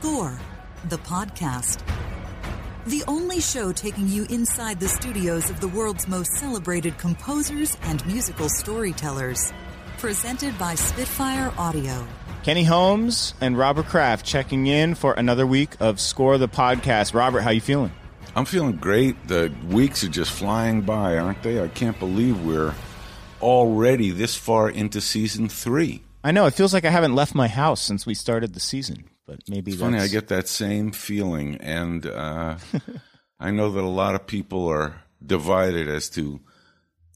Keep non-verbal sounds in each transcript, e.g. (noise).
Score, the podcast. The only show taking you inside the studios of the world's most celebrated composers and musical storytellers. Presented by Spitfire Audio. Kenny Holmes and Robert Kraft checking in for another week of Score the Podcast. Robert, how you feeling? I'm feeling great. The weeks are just flying by, aren't they? I can't believe we're already this far into season three. I know it feels like I haven't left my house since we started the season, but maybe It's funny. I get that same feeling, and uh, (laughs) I know that a lot of people are divided as to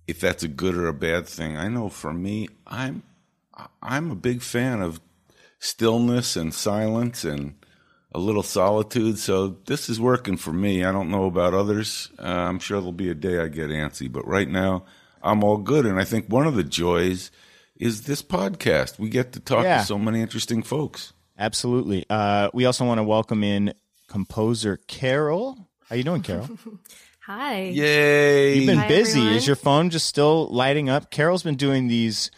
if that's a good or a bad thing. I know for me, I'm I'm a big fan of stillness and silence and a little solitude. So this is working for me. I don't know about others. Uh, I'm sure there'll be a day I get antsy, but right now I'm all good. And I think one of the joys is this podcast. We get to talk Yeah. to so many interesting folks. Absolutely. Uh, we also want to welcome in composer Carol. How you doing, Carol? (laughs) Hi. Yay! You've been Hi, busy. everyone. Is your phone just still lighting up? Carol's been doing these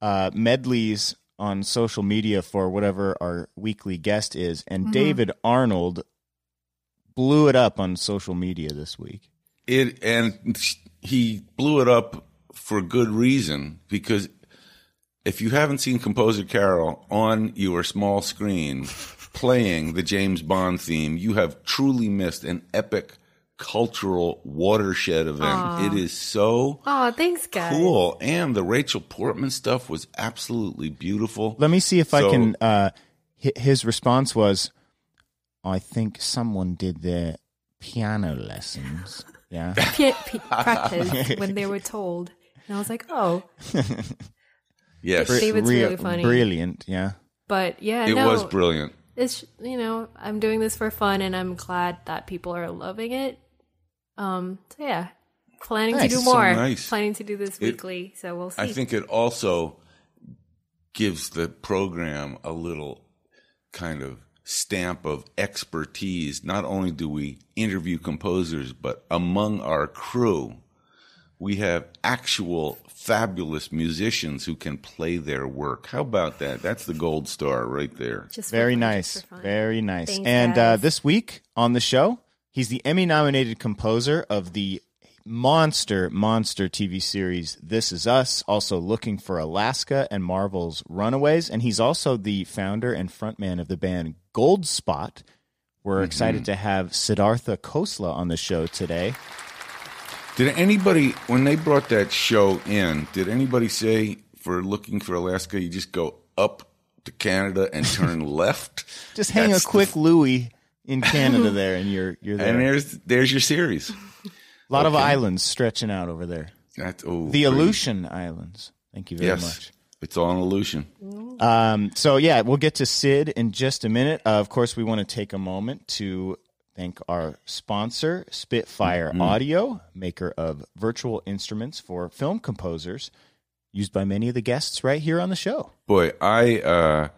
uh, medleys on social media for whatever our weekly guest is, and Mm-hmm. David Arnold blew it up on social media this week. It and he blew it up for good reason because if you haven't seen composer Carol on your small screen playing the James Bond theme, you have truly missed an epic cultural watershed event. It is so Oh, thanks, guys. cool, and the Rachel Portman stuff was absolutely beautiful. Let me see if I can. Uh, his response was, "I think someone did their piano lessons." (laughs) Yeah, P- p- practice when they were told. And I was like, oh, (laughs) Yes, Br- David's Real- really funny. brilliant. Yeah, but yeah, it no, was brilliant. it's you know, I'm doing this for fun, and I'm glad that people are loving it. Um, so yeah, planning Nice. to do So more. nice. Planning to do this weekly, so we'll see. I think it also gives the program a little kind of stamp of expertise. Not only do we interview composers, but among our crew, we have actual fabulous musicians who can play their work. How about that? That's the gold star right there. just very fun, just nice, for very nice. Thanks, and uh, this week on the show, he's the Emmy-nominated composer of the monster, monster TV series "This Is Us." Also looking for Alaska and Marvel's Runaways, and he's also the founder and frontman of the band Goldspot. We're excited to have Siddhartha Khosla on the show today. Did anybody, when they brought that show in, did anybody say for looking for Alaska, you just go up to Canada and turn (laughs) left? Just hang That's a the quick Louis in (laughs) Canada there, and you're you're there. And there's there's your series. a lot of islands stretching out over there. That's, oh, The pretty- Aleutian Islands. Thank you very Yes, much. it's all an illusion. Um, so yeah, we'll get to Sid in just a minute. Uh, of course, we want to take a moment to thank our sponsor, Spitfire Audio, maker of virtual instruments for film composers, used by many of the guests right here on the show. Boy, I uh,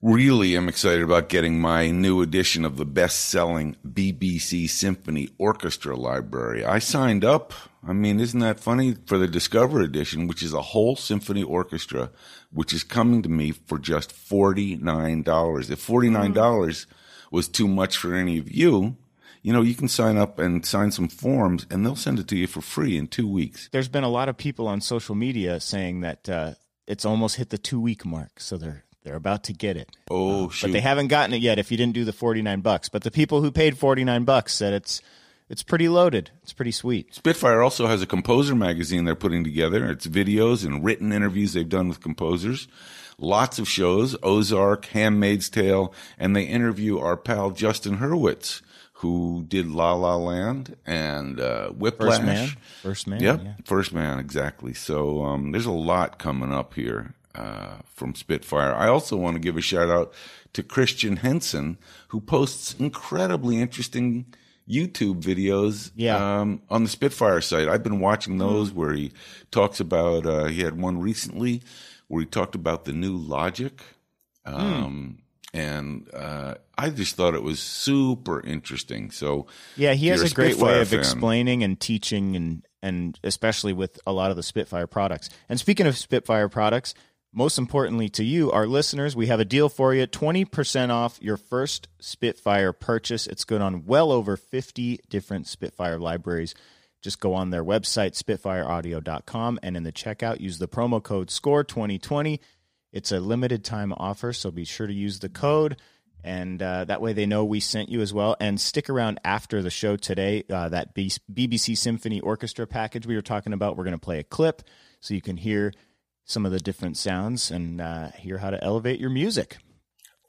really am excited about getting my new edition of the best-selling BBC Symphony Orchestra Library. I signed up. I mean, isn't that funny for the Discover edition, which is a whole symphony orchestra, which is coming to me for just forty-nine dollars. If forty-nine dollars was too much for any of you. You know, you can sign up and sign some forms, and they'll send it to you for free in two weeks. There's been a lot of people on social media saying that uh, it's almost hit the two week mark, so they're they're about to get it. Oh, shoot! but they haven't gotten it yet if you didn't do the 49 bucks but the people who paid 49 bucks said it's it's pretty loaded it's pretty sweet Spitfire also has a composer magazine they're putting together. It's videos and written interviews they've done with composers. Lots of shows, Ozark, Handmaid's Tale, and they interview our pal Justin Hurwitz, who did La La Land and uh, Whiplash. first man first man Yep, yeah. first man, exactly. So um, there's a lot coming up here uh, from Spitfire. I also want to give a shout out to Christian Henson, who posts incredibly interesting YouTube videos Yeah. um, on the Spitfire site. I've been watching those where he talks about, uh, he had one recently where he talked about the new Logic. Um, And uh, I just thought it was super interesting. So Yeah, he has a great Spitfire way of fan. explaining and teaching and and especially with a lot of the Spitfire products. And speaking of Spitfire products, most importantly to you, our listeners, we have a deal for you 20% off your first Spitfire purchase. It's good on well over 50 different Spitfire libraries. Just go on their website, spitfireaudio.com, and in the checkout, use the promo code SCORE2020. It's a limited time offer, so be sure to use the code, and uh, that way they know we sent you as well. And stick around after the show today. Uh, that B- BBC Symphony Orchestra package we were talking about, we're going to play a clip so you can hear some of the different sounds and uh, hear how to elevate your music.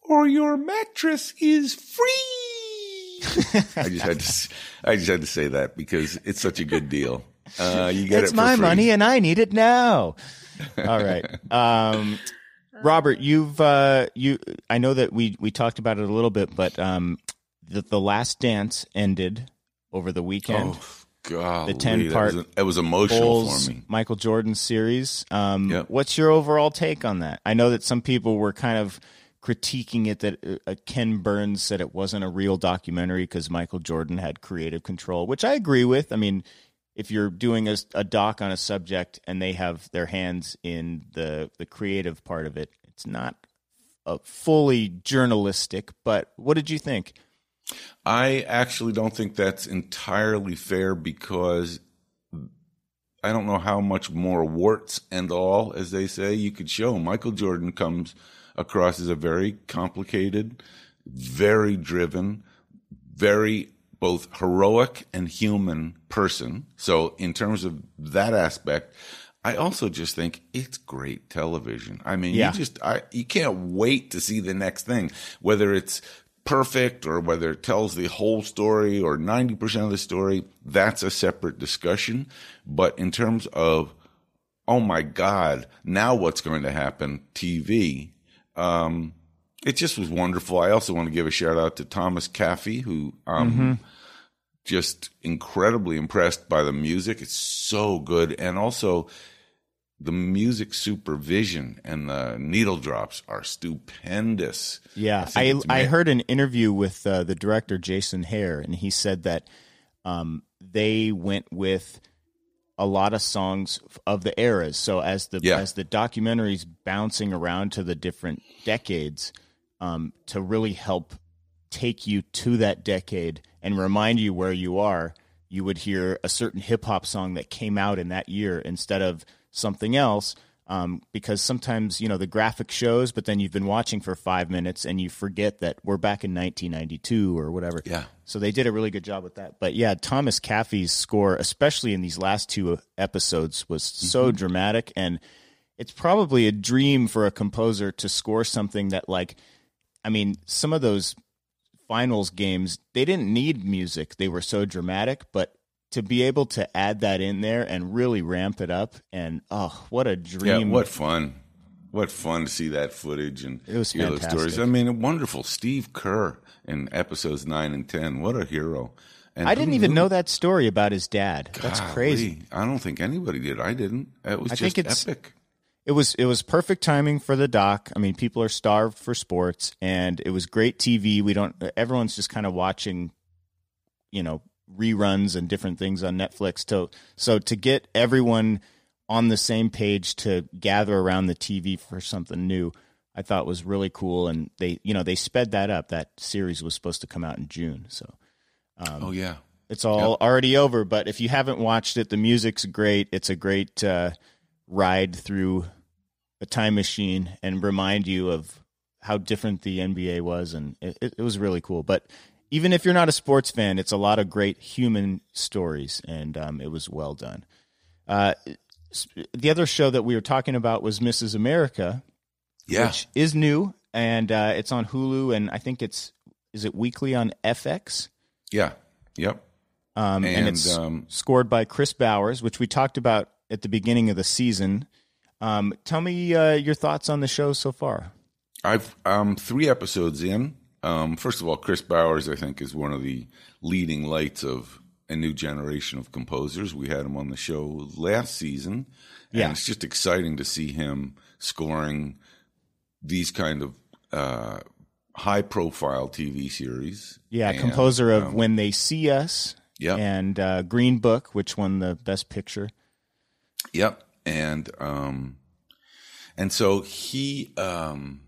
Or your mattress is free. (laughs) I just had to. I just had to say that because it's such a good deal. Uh, you get it's it for my free. money and I need it now. All right. Um, (laughs) Robert, you've uh, you. I know that we we talked about it a little bit, but um, the, the Last Dance ended over the weekend. Oh, God, The 10-part It was emotional Bulls, for me. Michael Jordan series. Um, Yep. What's your overall take on that? I know that some people were kind of critiquing it that uh, Ken Burns said it wasn't a real documentary because Michael Jordan had creative control, which I agree with. I mean, if you're doing a, a doc on a subject and they have their hands in the the creative part of it, it's not uh, fully journalistic. But what did you think? I actually don't think that's entirely fair because I don't know how much more warts and all, as they say, you could show. Michael Jordan comes across as a very complicated, very driven, very both heroic and human person. So, in terms of that aspect, I also just think it's great television. I mean, Yeah. you just I you can't wait to see the next thing, whether it's perfect or whether it tells the whole story or 90% of the story, that's a separate discussion. But in terms of, oh my God, now what's going to happen, TV, um, it just was wonderful. I also want to give a shout out to Thomas Caffey, who um, just incredibly impressed by the music. It's so good. And also, the music supervision and the needle drops are stupendous. Yeah, think I I, heard an interview with uh, the director Jason Hehir, and he said that um, they went with a lot of songs of the eras. So as the Yeah. as the documentaries bouncing around to the different decades, um, to really help take you to that decade and remind you where you are, you would hear a certain hip hop song that came out in that year instead of something else. Um, because sometimes you know the graphic shows, but then you've been watching for five minutes and you forget that we're back in 1992 or whatever. Yeah. So they did a really good job with that. But yeah, Thomas Caffey's score, especially in these last two episodes, was so dramatic, and it's probably a dream for a composer to score something that, like, I mean, some of those finals games they didn't need music; they were so dramatic, but. To be able to add that in there and really ramp it up, and oh, what a dream Yeah, what fun. What fun to see that footage and It was hear those stories. I mean, wonderful. Steve Kerr in episodes 9 and 10. What a hero. And I didn't who even knew? know that story about his dad. That's crazy. I don't think anybody did. I didn't. It was I just epic. It was it was perfect timing for the doc. I mean, people are starved for sports, and it was great TV. We don't. Everyone's just kind of watching, you know, reruns and different things on Netflix. To so to get everyone on the same page to gather around the TV for something new, I thought was really cool. And they, you know, they sped that up. That series was supposed to come out in June, so oh, yeah. it's all already over. But if you haven't watched it, the music's great. It's a great uh, ride through a time machine and remind you of how different the NBA was, and it, it was really cool. But even if you're not a sports fan, it's a lot of great human stories, and um, it was well done. Uh, the other show that we were talking about was Mrs. America, Yeah. which is new, and uh, it's on Hulu, and I think it's is it weekly on FX. yeah. Yep. Um, and, And, it's um, scored by Kris Bowers, which we talked about at the beginning of the season. Um, tell me uh, your thoughts on the show so far. I've um three episodes in. Um, first of all, Kris Bowers, I think, is one of the leading lights of a new generation of composers. We had him on the show last season, and Yeah. it's just exciting to see him scoring these kind of uh, high-profile TV series. Yeah, And, composer of um, When They See Us Yep. and uh, Green Book, which won the Best Picture. Yep. And um And so he um,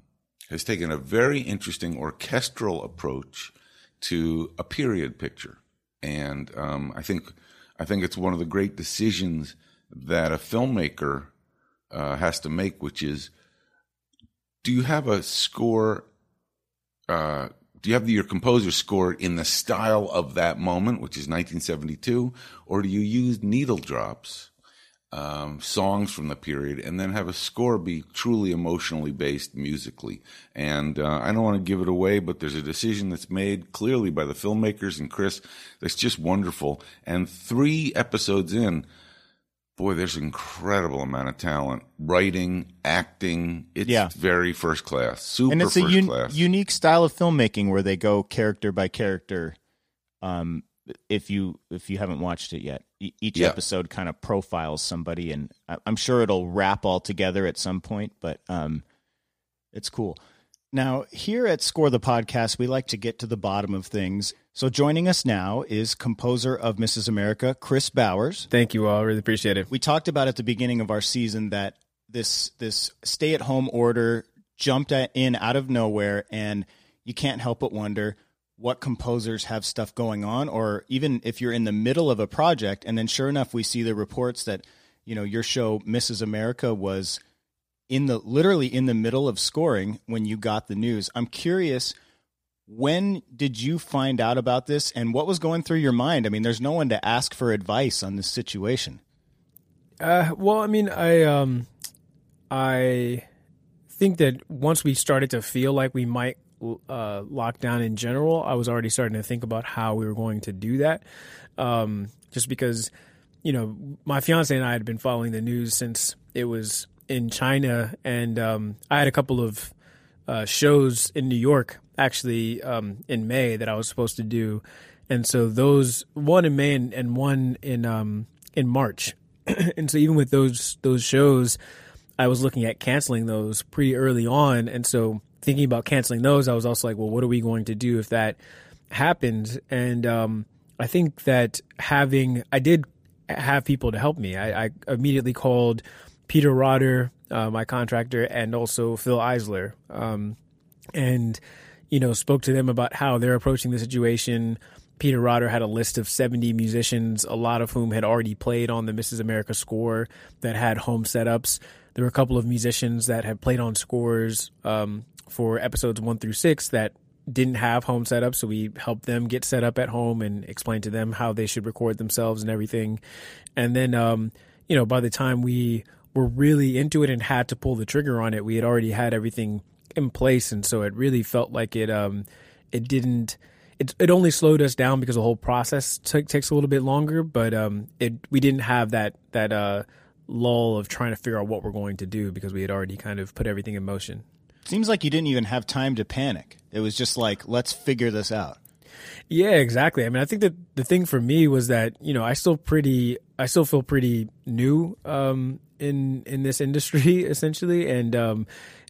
has taken a very interesting orchestral approach to a period picture, and um, I think I think it's one of the great decisions that a filmmaker uh, has to make, which is, do you have a score? Uh, do you have your composer score in the style of that moment, which is 1972, or do you use needle drops? Um, songs from the period, and then have a score be truly emotionally based musically. And uh, I don't want to give it away, but there's a decision that's made clearly by the filmmakers and Kris that's just wonderful. And three episodes in, boy, there's an incredible amount of talent, writing, acting. It's Yeah. very first class, super and it's a un- unique style of filmmaking where they go character by character. Um, if you if you haven't watched it yet, E- each Yeah. episode kind of profiles somebody, and I- I'm sure it'll wrap all together at some point. But um, it's cool. Now, here at Score the Podcast, we like to get to the bottom of things. So, joining us now is composer of Mrs. America, Kris Bowers. Thank you all. Really appreciate it. We talked about at the beginning of our season that this this stay at home order jumped in out of nowhere, and you can't help but wonder what composers have stuff going on, or even if you're in the middle of a project, and then sure enough, we see the reports that you know your show Mrs. America was in the literally in the middle of scoring when you got the news. I'm curious when did you find out about this and what was going through your mind? I mean, there's no one to ask for advice on this situation. Uh, well, I mean, I um, I think that once we started to feel like we might uh, lock down in general, I was already starting to think about how we were going to do that. Um, just because, you know, my fiance and I had been following the news since it was in China, and um, I had a couple of uh, shows in New York actually um, in May that I was supposed to do, and so those one in May and, and one in um, in March, (clears throat) and so even with those those shows, I was looking at canceling those pretty early on, and so thinking about canceling those, I was also like, well, what are we going to do if that happens? And um, I think that having I did have people to help me. I, I immediately called Peter Rotter, uh, my contractor, and also Phil Eisler, um, and you know spoke to them about how they're approaching the situation. Peter Rotter had a list of 70 musicians, a lot of whom had already played on the Mrs. America score that had home setups. There were a couple of musicians that had played on scores um, for episodes one through six that didn't have home setups, so we helped them get set up at home and explain to them how they should record themselves and everything. And then, um, you know, by the time we were really into it and had to pull the trigger on it, we had already had everything in place, and so it really felt like it. Um, it didn't. It, it only slowed us down because the whole process took, takes a little bit longer, but um, it we didn't have that that uh, lull of trying to figure out what we're going to do because we had already kind of put everything in motion. Seems like you didn't even have time to panic. It was just like, let's figure this out. Yeah, exactly. I mean, I think that the thing for me was that you know I still pretty I still feel pretty new um, in in this industry (laughs) essentially, and um,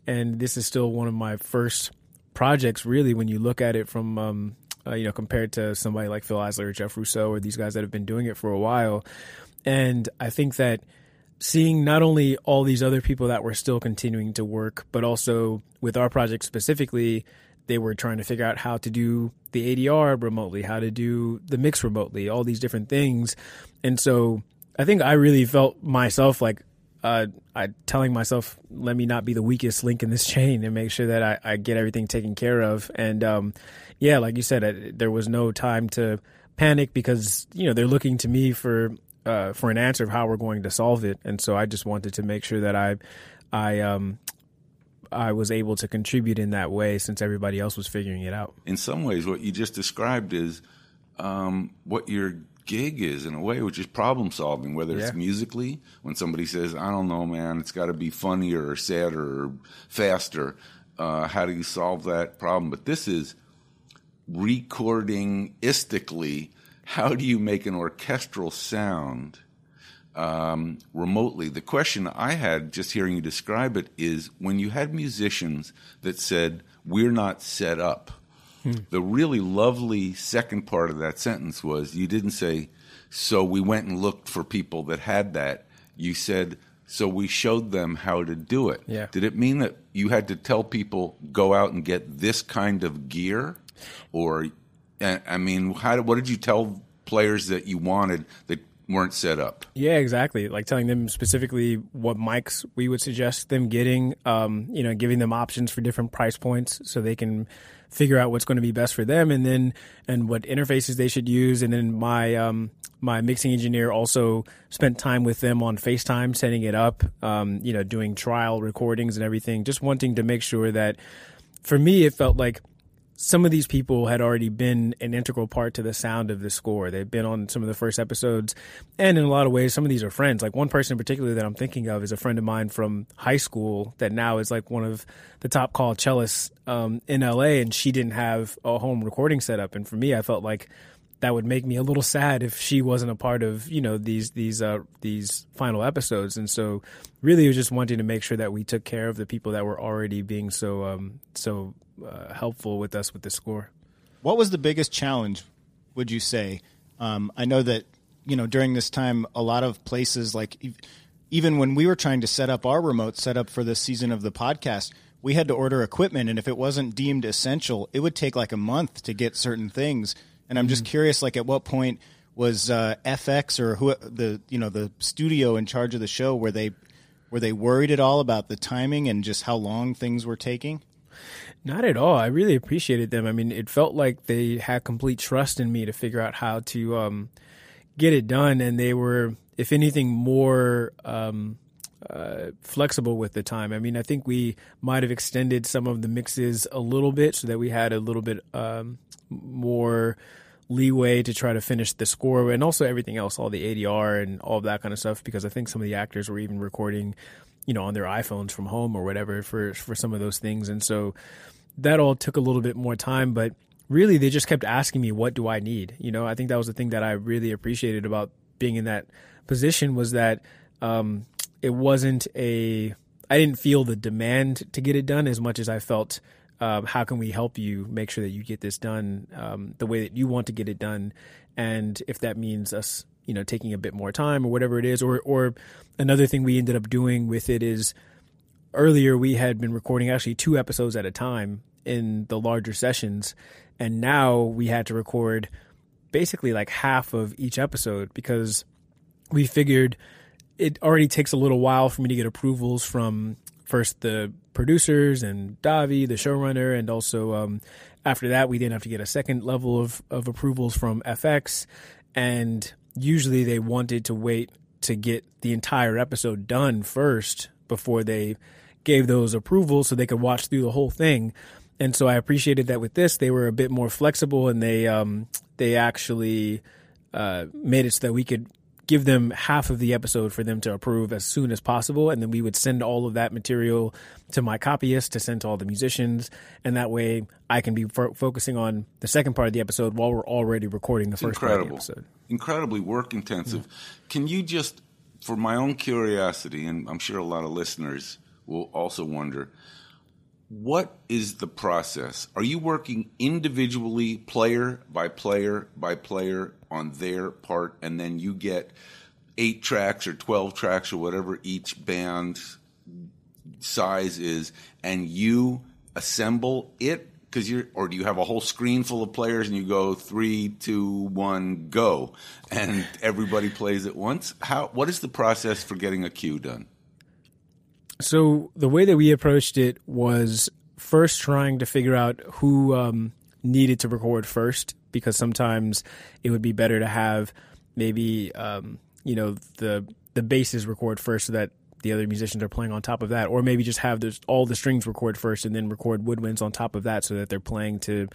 and this is still one of my first projects really when you look at it from um, uh, you know compared to somebody like Phil Eisler or Jeff Russo or these guys that have been doing it for a while, and I think that seeing not only all these other people that were still continuing to work, but also with our project specifically, they were trying to figure out how to do the ADR remotely, how to do the mix remotely, all these different things. And so I think I really felt myself like uh, I telling myself, let me not be the weakest link in this (laughs) chain and make sure that I, I get everything taken care of. And um, yeah, like you said, uh, there was no time to panic because you know they're looking to me for uh, for an answer of how we're going to solve it. And so I just wanted to make sure that I I um I was able to contribute in that way since everybody else was figuring it out. in some ways, what you just described is um, what your gig is in a way, which is problem solving, whether it's musically, when somebody says, I don't know, man, it's got to be funnier or sadder or faster. Uh, how do you solve that problem? But this is recording istically. How do you make an orchestral sound um, remotely. The question I had just hearing you describe it is when you had musicians that said, We're not set up. The really lovely second part of that sentence was you didn't say, So we went and looked for people that had that. You said, So we showed them how to do it. Yeah. Did it mean that you had to tell people go out and get this kind of gear, or I mean, how what did you tell players that you wanted that weren't set up? Yeah, exactly. Like telling them specifically what mics we would suggest them getting, um, you know, giving them options for different price points so they can figure out what's going to be best for them and then and what interfaces they should use and then my um my mixing engineer also spent time with them on FaceTime setting it up um you know doing trial recordings and everything just wanting to make sure that for me it felt like some of these people had already been an integral part to the sound of the score. They've been on some of the first episodes, and in a lot of ways, some of these are friends. Like one person in particular that I'm thinking of is a friend of mine from high school that now is like one of the top call cellists um, in LA, and she didn't have a home recording setup. And for me, I felt like that would make me a little sad if she wasn't a part of you know these these uh, these final episodes. And so, really, it was just wanting to make sure that we took care of the people that were already being so um, so uh, helpful with us with the score. What was the biggest challenge? Would you say? Um, I know that you know during this time, a lot of places like even when we were trying to set up our remote setup for this season of the podcast, we had to order equipment, and if it wasn't deemed essential, it would take like a month to get certain things. And I'm just curious, like at what point was uh, FX or who the you know the studio in charge of the show were they were they worried at all about the timing and just how long things were taking? Not at all. I really appreciated them. I mean, it felt like they had complete trust in me to figure out how to um, get it done, and they were, if anything, more um, uh, flexible with the time. I mean, I think we might have extended some of the mixes a little bit so that we had a little bit um, more leeway to try to finish the score and also everything else, all the ADR and all that kind of stuff, because I think some of the actors were even recording, you know, on their iPhones from home or whatever for for some of those things, and so that all took a little bit more time, but really they just kept asking me what do I need. You know, I think that was the thing that I really appreciated about being in that position was that um, it wasn't a I didn't feel the demand to get it done as much as I felt um, how can we help you make sure that you get this done um, the way that you want to get it done, and if that means us, you know, taking a bit more time or whatever it is, or or another thing we ended up doing with it is earlier we had been recording actually two episodes at a time in the larger sessions and now we had to record basically like half of each episode because we figured it already takes a little while for me to get approvals from first the producers and Dahvi, the showrunner, and also um, after that we then have to get a second level of, of approvals from FX. And usually they wanted to wait to get the entire episode done first before they gave those approvals so they could watch through the whole thing. And so I appreciated that with this, they were a bit more flexible and they um, they actually uh, made it so that we could give them half of the episode for them to approve as soon as possible, and then we would send all of that material to my copyist to send to all the musicians, and that way I can be fo- focusing on the second part of the episode while we're already recording the first part of the incredible, episode. incredibly work intensive. Can you just, for my own curiosity, and I'm sure a lot of listeners will also wonder, what is the process? Are you working individually, player by player by player, on their part, and then you get eight tracks or twelve tracks or whatever each band size is, and you assemble it? Because you're, or do you have a whole screen full of players and you go three, two, one, go, and everybody plays at once? How? What is the process for getting a cue done? So the way that we approached it was first trying to figure out who um, needed to record first, because sometimes it would be better to have maybe um, you know the the basses record first, so that the other musicians are playing on top of that, or maybe just have this, all the strings record first and then record woodwinds on top of that, so that they're playing to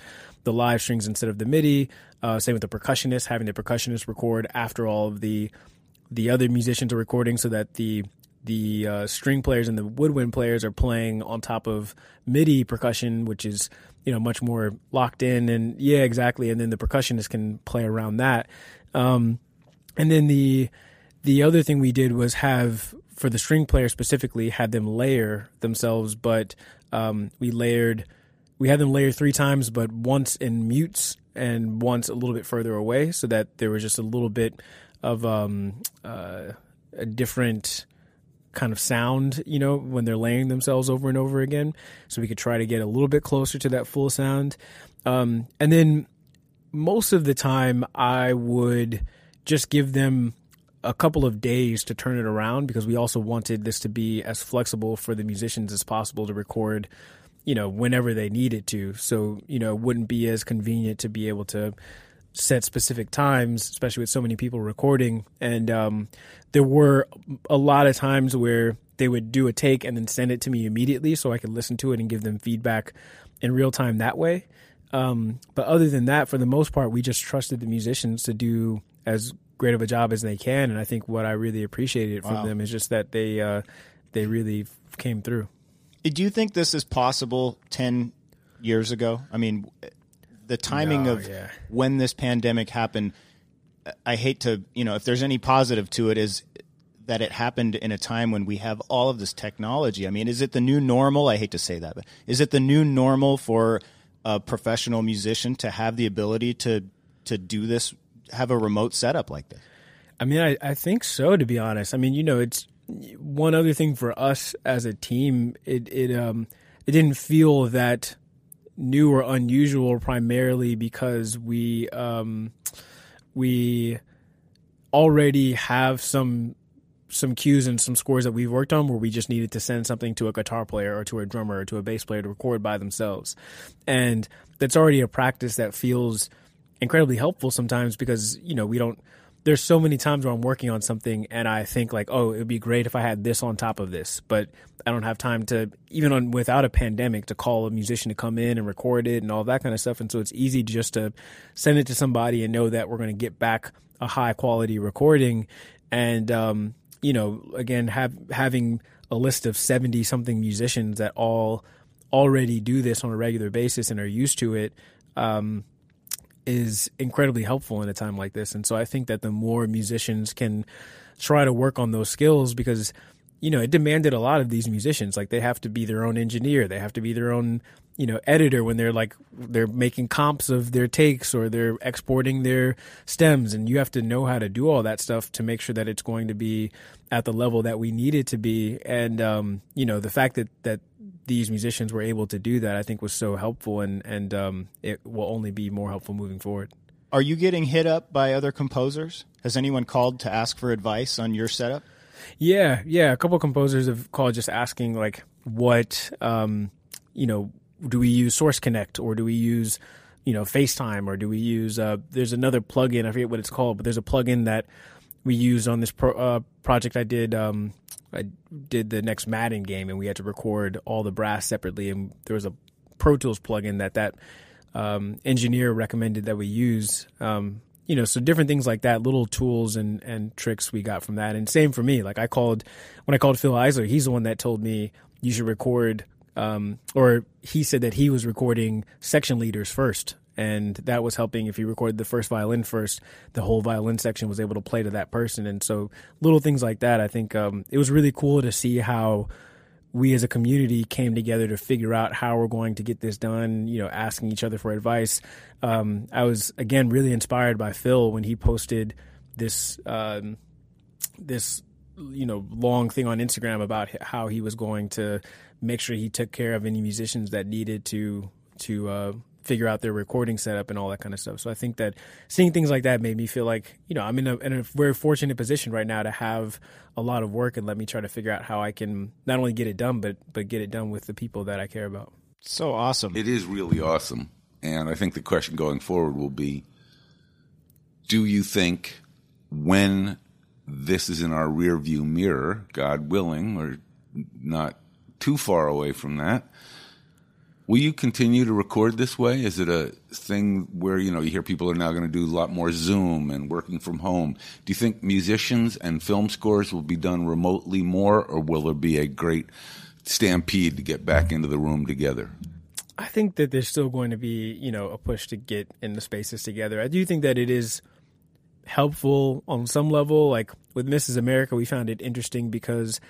the live strings instead of the MIDI. Uh, same with the percussionist, having the percussionist record after all of the the other musicians are recording, so that the the uh, string players and the woodwind players are playing on top of MIDI percussion, which is you know much more locked in. And yeah, exactly. And then the percussionist can play around that. Um, and then the the other thing we did was have for the string player specifically had them layer themselves, but um, we layered we had them layer three times, but once in mutes and once a little bit further away, so that there was just a little bit of um, uh, a different kind of sound, you know, when they're laying themselves over and over again. So we could try to get a little bit closer to that full sound. Um, and then most of the time, I would just give them a couple of days to turn it around because we also wanted this to be as flexible for the musicians as possible to record, you know, whenever they needed to. So, you know, it wouldn't be as convenient to be able to set specific times, especially with so many people recording. And um, there were a lot of times where they would do a take and then send it to me immediately so I could listen to it and give them feedback in real time that way. Um, but other than that, for the most part, we just trusted the musicians to do as great of a job as they can. And I think what I really appreciated from Wow. them is just that they uh, they really came through. Do you think this is possible 10 years ago? I mean, the timing No, of yeah. when this pandemic happened, I hate to, you know, if there's any positive to it, is that it happened in a time when we have all of this technology. I mean, is it the new normal? I hate to say that, but is it the new normal for a professional musician to have the ability to to do this, have a remote setup like this? I mean, I, I think so. To be honest, I mean, you know, it's one other thing for us as a team. It it um it didn't feel that new or unusual primarily because we um we already have some some cues and some scores that we've worked on where we just needed to send something to a guitar player or to a drummer or to a bass player to record by themselves. And that's already a practice that feels incredibly helpful sometimes because, you know, we don't there's so many times where I'm working on something and I think like, oh, it would be great if I had this on top of this, but I don't have time to even on without a pandemic to call a musician to come in and record it and all that kind of stuff. And so it's easy just to send it to somebody and know that we're going to get back a high quality recording. And um, you know, again, have having a list of seventy something musicians that all already do this on a regular basis and are used to it. Um, is incredibly helpful in a time like this. And so I think that the more musicians can try to work on those skills because you know, it demanded a lot of these musicians. Like they have to be their own engineer, they have to be their own, you know, editor when they're like they're making comps of their takes or they're exporting their stems and you have to know how to do all that stuff to make sure that it's going to be at the level that we need it to be. And um, you know, the fact that that these musicians were able to do that, I think was so helpful and and um, it will only be more helpful moving forward. Are you getting hit up by other composers? Has anyone called to ask for advice on your setup? Yeah, yeah. A couple composers have called just asking like, what, um, you know, do we use Source Connect or do we use, you know, FaceTime or do we use? Uh, there's another plugin. I forget what it's called, but there's a plugin that we use on this pro, uh, project I did. Um, I did the next Madden game, and we had to record all the brass separately, and there was a Pro Tools plugin that that um, engineer recommended that we use. Um, you know, so different things like that, little tools and, and tricks we got from that. And same for me. Like I called, when I called Phil Eisler, he's the one that told me you should record, um, or he said that he was recording section leaders first. And that was helping if you recorded the first violin first, the whole violin section was able to play to that person. And so little things like that, I think um, it was really cool to see how we as a community came together to figure out how we're going to get this done, you know, asking each other for advice. Um, I was again really inspired by Phil when he posted this um, this you know long thing on Instagram about how he was going to make sure he took care of any musicians that needed to to uh, figure out their recording setup and all that kind of stuff. So I think that seeing things like that made me feel like you know I'm in a, in a very fortunate position right now to have a lot of work and let me try to figure out how I can not only get it done but but get it done with the people that I care about. So awesome. It is really awesome. And I think the question going forward will be Do you think when this is in our rear view mirror, God willing, or not too far away from that, will you continue to record this way? Is it a thing where, you know, you hear people are now going to do a lot more Zoom and working from home? Do you think musicians and film scores will be done remotely more, or will there be a great stampede to get back into the room together? I think that there's still going to be, you know, a push to get in the spaces together. I do think that it is helpful on some level. Like with Mrs. America, we found it interesting because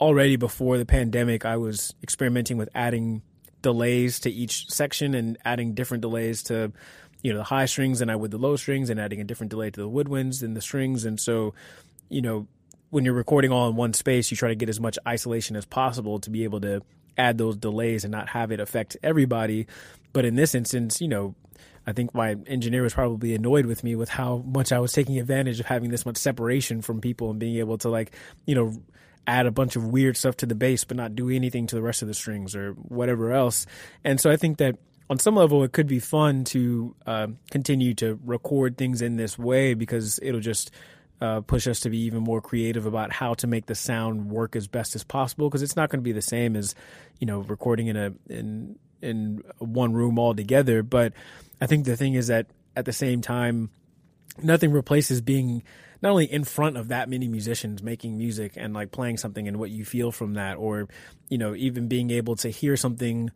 already before the pandemic, I was experimenting with adding delays to each section and adding different delays to, you know, the high strings and I would the low strings and adding a different delay to the woodwinds and the strings. And so, you know, when you're recording all in one space, you try to get as much isolation as possible to be able to add those delays and not have it affect everybody. But in this instance, you know, I think my engineer was probably annoyed with me with how much I was taking advantage of having this much separation from people and being able to like, you know, add a bunch of weird stuff to the bass but not do anything to the rest of the strings or whatever else. And so I think that on some level it could be fun to uh, continue to record things in this way because it'll just uh, push us to be even more creative about how to make the sound work as best as possible because it's not going to be the same as you know recording in a in in one room all together but i think the thing is that at the same time nothing replaces being not only in front of that many musicians making music and like playing something and what you feel from that or you know even being able to hear something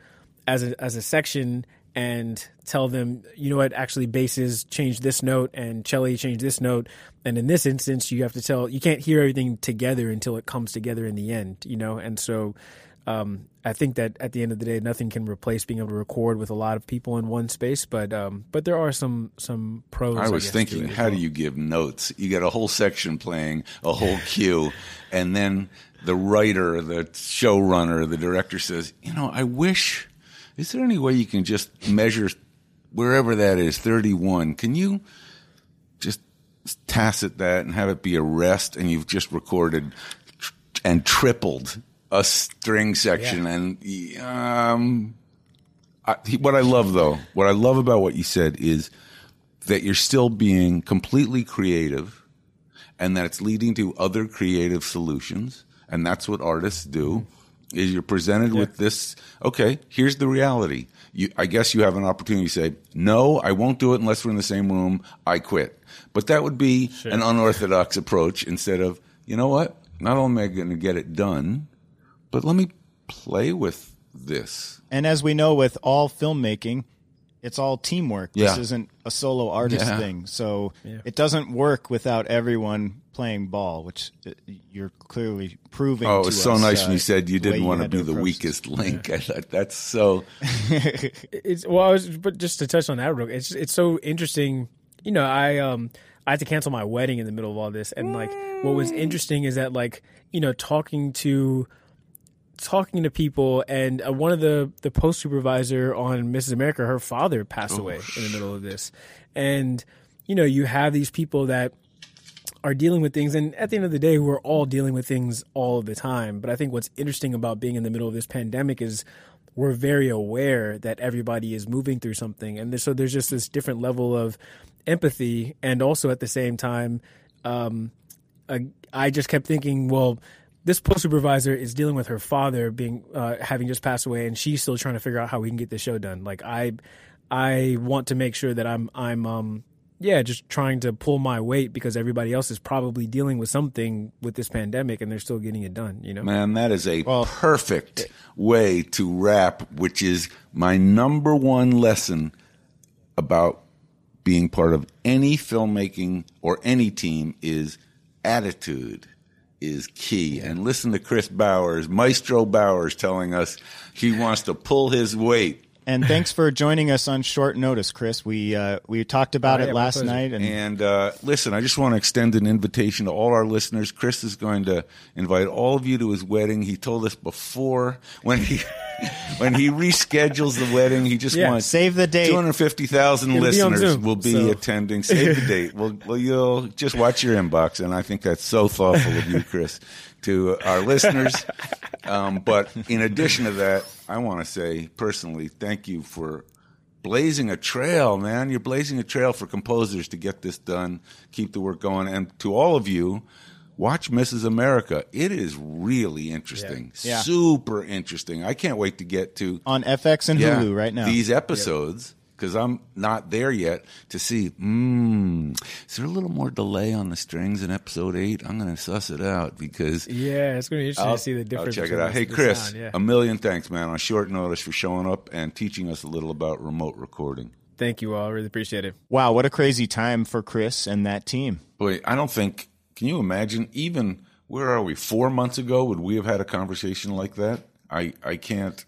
as a as a section and tell them, you know what, actually basses change this note and cello change this note. And in this instance, you have to tell, you can't hear everything together until it comes together in the end, you know? And so um, I think that at the end of the day, nothing can replace being able to record with a lot of people in one space. But um, but there are some some pros. I was guess, thinking, to it as how well. do you give notes? You get a whole section playing, a whole (laughs) cue, and then the writer, the showrunner, the director says, you know, I wish. Is there any way you can just measure wherever that is, thirty-one? Can you just tacit that and have it be a rest, and you've just recorded and tripled a string section, and um, I, what I love though, what I love about what you said is that you're still being completely creative and that it's leading to other creative solutions. And that's what artists do is you're presented with this. Okay, here's the reality. You, I guess you have an opportunity to say, no, I won't do it unless we're in the same room. I quit. But that would be an unorthodox approach instead of, you know what? Not only am I going to get it done, but let me play with this. And as we know with all filmmaking, it's all teamwork. Yeah. This isn't a solo artist Yeah. thing. So it doesn't work without everyone playing ball, which uh, you're clearly proving. Oh, it to was so us, nice uh, when you said you didn't want to be the approach weakest link. I (laughs) thought that's so. (laughs) it's well, I was, but just to touch on that real, it's it's so interesting. You know, I um I had to cancel my wedding in the middle of all this, and like what was interesting is that like you know talking to talking to people, and uh, one of the the post supervisor on Mrs. America, her father passed away in the middle of this, and you know you have these people that are dealing with things and at the end of the day we're all dealing with things all of the time. But i think what's interesting about being in the middle of this pandemic is we're very aware that everybody is moving through something. And so there's just this different level of empathy. And also at the same time um, I, I just kept thinking well this post supervisor is dealing with her father being uh, having just passed away and she's still trying to figure out how we can get the show done. Like i i want to make sure that i'm i'm um yeah, just trying to pull my weight because everybody else is probably dealing with something with this pandemic and they're still getting it done, you know? Man, that is a perfect way to wrap, which is my number one lesson about being part of any filmmaking or any team is attitude is key. And listen to Kris Bowers, Maestro Bowers telling us he wants to pull his weight. And thanks for joining us on short notice, Kris. We uh, we talked about Oh, yeah, it my last night, and And uh, listen, I just want to extend an invitation to all our listeners. Kris is going to invite all of you to his wedding. He told us before when he (laughs) when he reschedules the wedding, he just Yeah, wants save the date. Two hundred fifty thousand It'll be listeners Zoom, will be so- attending. Save the date. Well, well, you'll just watch your inbox, and I think that's so thoughtful of you, Kris, to our listeners. Um, but in addition to that, I want to say personally, thank you for blazing a trail, man. You're blazing a trail for composers to get this done, keep the work going. And to all of you, watch Mrs. America. It is really interesting. Yeah. Super interesting. I can't wait to get to on FX and yeah, Hulu right now. these episodes because I'm not there yet to see. Mm, is there a little more delay on the strings in episode eight? I'm going to suss it out because Yeah, it's going to be interesting I'll, to see the difference. I'll difference. check it out. Hey, Kris, sound, yeah. a million thanks, man, on short notice for showing up and teaching us a little about remote recording. Thank you all. I really appreciate it. wow, what a crazy time for Kris and that team. Boy, I don't think. Can you imagine? Even where are we? Four months ago, would we have had a conversation like that? I I can't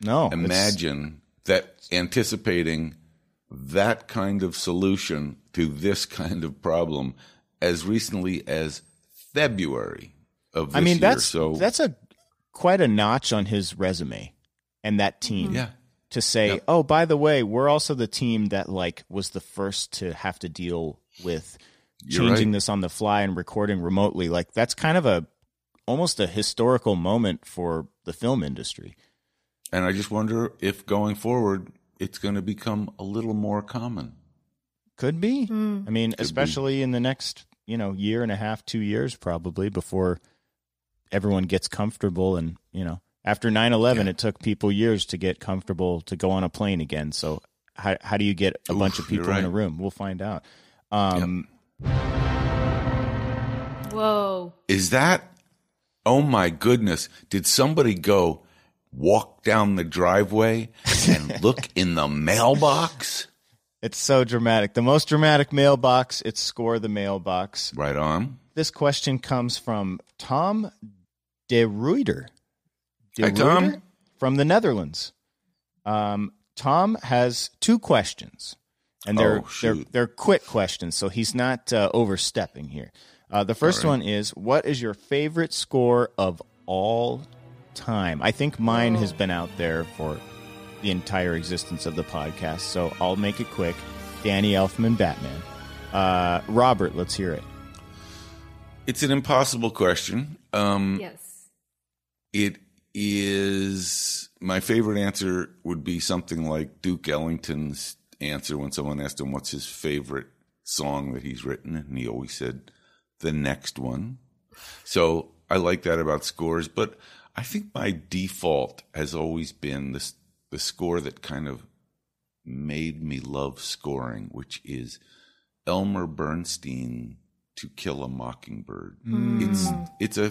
No, imagine that anticipating that kind of solution to this (laughs) kind of problem as recently as February of this I mean, year. that's so that's a quite a notch on his resume and that mm-hmm. team. yeah. To say, Yep. oh, by the way, we're also the team that like was the first to have to deal with You're changing right. this on the fly and recording remotely. Like that's kind of a almost a historical moment for the film industry. And I just wonder if going forward, it's going to become a little more common. Could be. Hmm. I mean, especially in the next, you know, year and a half, two years probably before everyone gets comfortable and, you know, after 9/11 it took people years to get comfortable to go on a plane again. So how how do you get a Oof, bunch of you're people in a room? We'll find out. Um Whoa. Is that? Oh my goodness! Did somebody go walk down the driveway and (laughs) look in the mailbox? it's so dramatic. The most dramatic mailbox, it's score the mailbox. Right on. This question comes from Tom De Ruyter. De Hi, Tom. From the Netherlands. Um, Tom has two questions, and they're Oh, they're they're quick questions, so he's not uh, overstepping here. Uh, the first All right. one is, "What is your favorite score of all time?" I think mine has been out there for the entire existence of the podcast, so I'll make it quick. Danny Elfman, Batman. Uh, Robert, let's hear it. It's an impossible question. Um, Yes. It is my favorite answer would be something like Duke Ellington's answer when someone asked him what's his favorite song that he's written, and he always said the next one. So I like that about scores, but I think my default has always been this the score that kind of made me love scoring, which is Elmer Bernstein to Kill a Mockingbird. Mm. It's it's a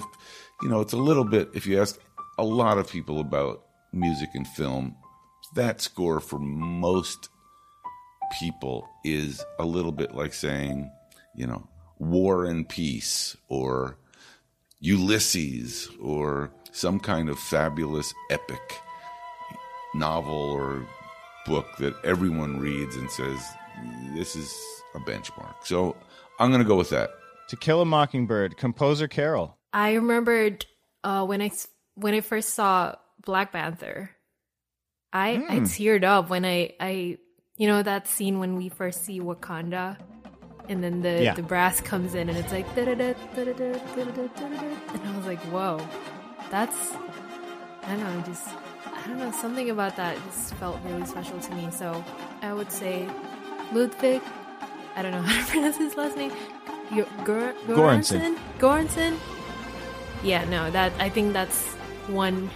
you know it's a little bit if you ask a lot of people about music and film, that score for most people is a little bit like saying, you know, War and Peace or Ulysses or some kind of fabulous epic novel or book that everyone reads and says, this is a benchmark. So I'm going to go with that. To Kill a Mockingbird, composer Carol. I remembered uh, when I s- when I first saw Black Panther. I I Hmm. teared up when I I you know that scene when we first see Wakanda, and then the Yeah. the brass comes in and it's like and I was like, whoa, that's I don't know, just I don't know something about that just felt really special to me. So I would say Ludwig. I don't know how to pronounce his last name. Yo- Gor-. Yeah, no, that I think that's one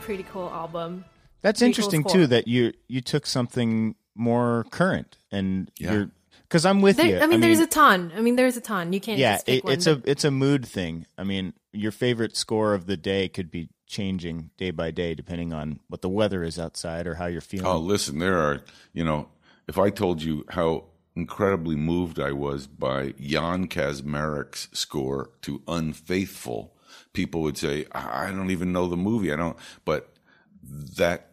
pretty cool album. That's Pretty interesting cool too that you you took something more current and Yeah. you're because I'm with There, you. I, mean, there's a ton. I mean, there's a ton. You can't. yeah, just pick it, one, it's a but- it's a mood thing. I mean, your favorite score of the day could be changing day by day depending on what the weather is outside or how you're feeling. Oh, listen, there are, you know, if I told you how incredibly moved I was by Jan Kaczmarek's score to Unfaithful, people would say, I I don't even know the movie. I don't, but that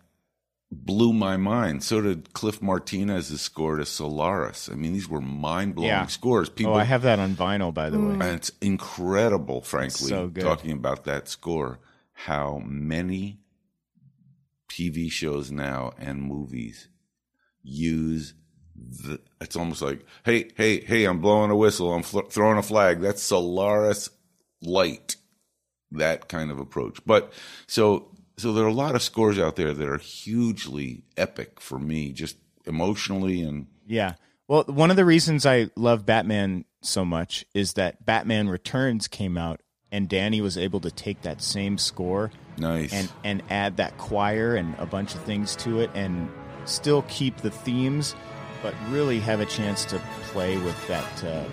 blew my mind. So did Cliff Martinez's score to Solaris. I mean, these were mind blowing Yeah. scores. Oh, People, oh, I have that on vinyl by the way. and it's incredible, frankly, So good. talking about that score, how many TV shows now and movies use the. It's almost like, hey, hey, hey, I'm blowing a whistle, I'm fl- throwing a flag. That's Solaris Light, that kind of approach. But so, so there are a lot of scores out there that are hugely epic for me, just emotionally and Yeah. Well, one of the reasons I love Batman so much is that Batman Returns came out and Danny was able to take that same score nice. and and add that choir and a bunch of things to it and still keep the themes but really have a chance to play with that uh,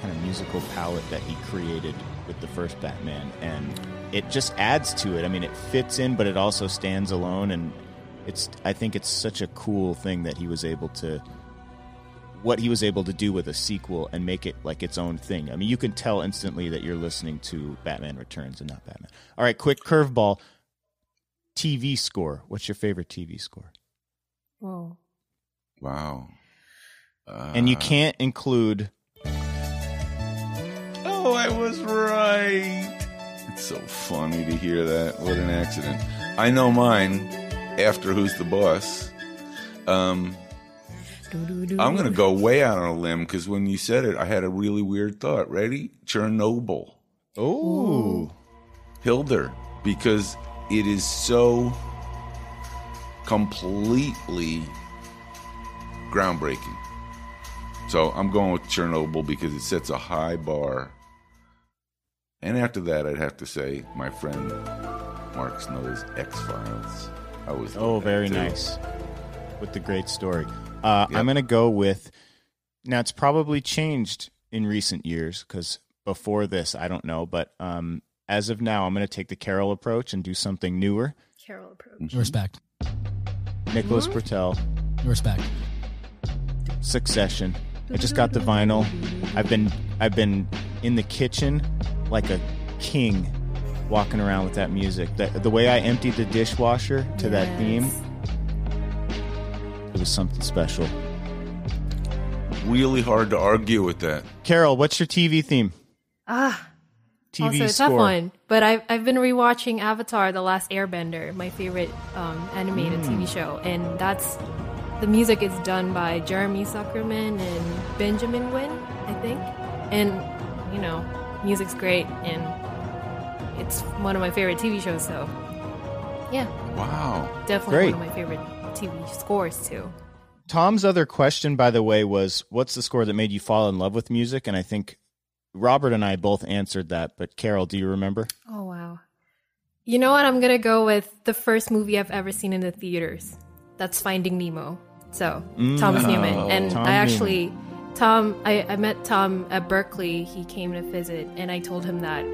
kind of musical palette that he created with the first Batman and it just adds to it. I mean, it fits in but it also stands alone and it's I think it's such a cool thing that he was able to what he was able to do with a sequel and make it like its own thing. I mean, you can tell instantly that you're listening to Batman Returns and not Batman. All right, quick curveball. TV score. What's your favorite TV score? Whoa. wow. Uh, And you can't include Oh, I was right. It's so funny to hear that. What an accident. I know mine after Who's the Boss. Um, I'm going to go way out on a limb because when you said it, I had a really weird thought. Ready? Chernobyl. Oh. Hildur. Because it is so completely groundbreaking. So I'm going with Chernobyl because it sets a high bar. And after that, I'd have to say my friend Mark Snow's X Files. I was Oh, very too. nice. With the great story. Uh, Yep. I'm going to go with. Now, it's probably changed in recent years because before this, I don't know. But um, as of now, I'm going to take the Carol approach and do something newer. Carol approach. Respect. Nicholas Mm-hmm. Britell, Respect. Succession. I just got the vinyl. I've been I've been in the kitchen like a king, walking around with that music. The, the way I emptied the dishwasher to that theme, it was something special. Really hard to argue with that. Carol, what's your TV theme? Ah, TV also a score. tough one. But I've I've been rewatching Avatar: The Last Airbender, my favorite um, animated TV show, and that's the music is done by Jeremy Zuckerman and Benjamin Wynn, I think. And you know, music's great, and it's one of my favorite TV shows. So yeah, Wow. definitely Great. one of my favorite TV scores too. Tom's other question, by the way, was what's the score that made you fall in love with music? And I think Robert and I both answered that. But Carol, do you remember? Oh wow. You know what? I'm gonna go with the first movie I've ever seen in the theaters. That's Finding Nemo. So Thomas Newman, oh. and Tom I actually, Tom, I, I met Tom at Berklee. He came to visit, and I told him that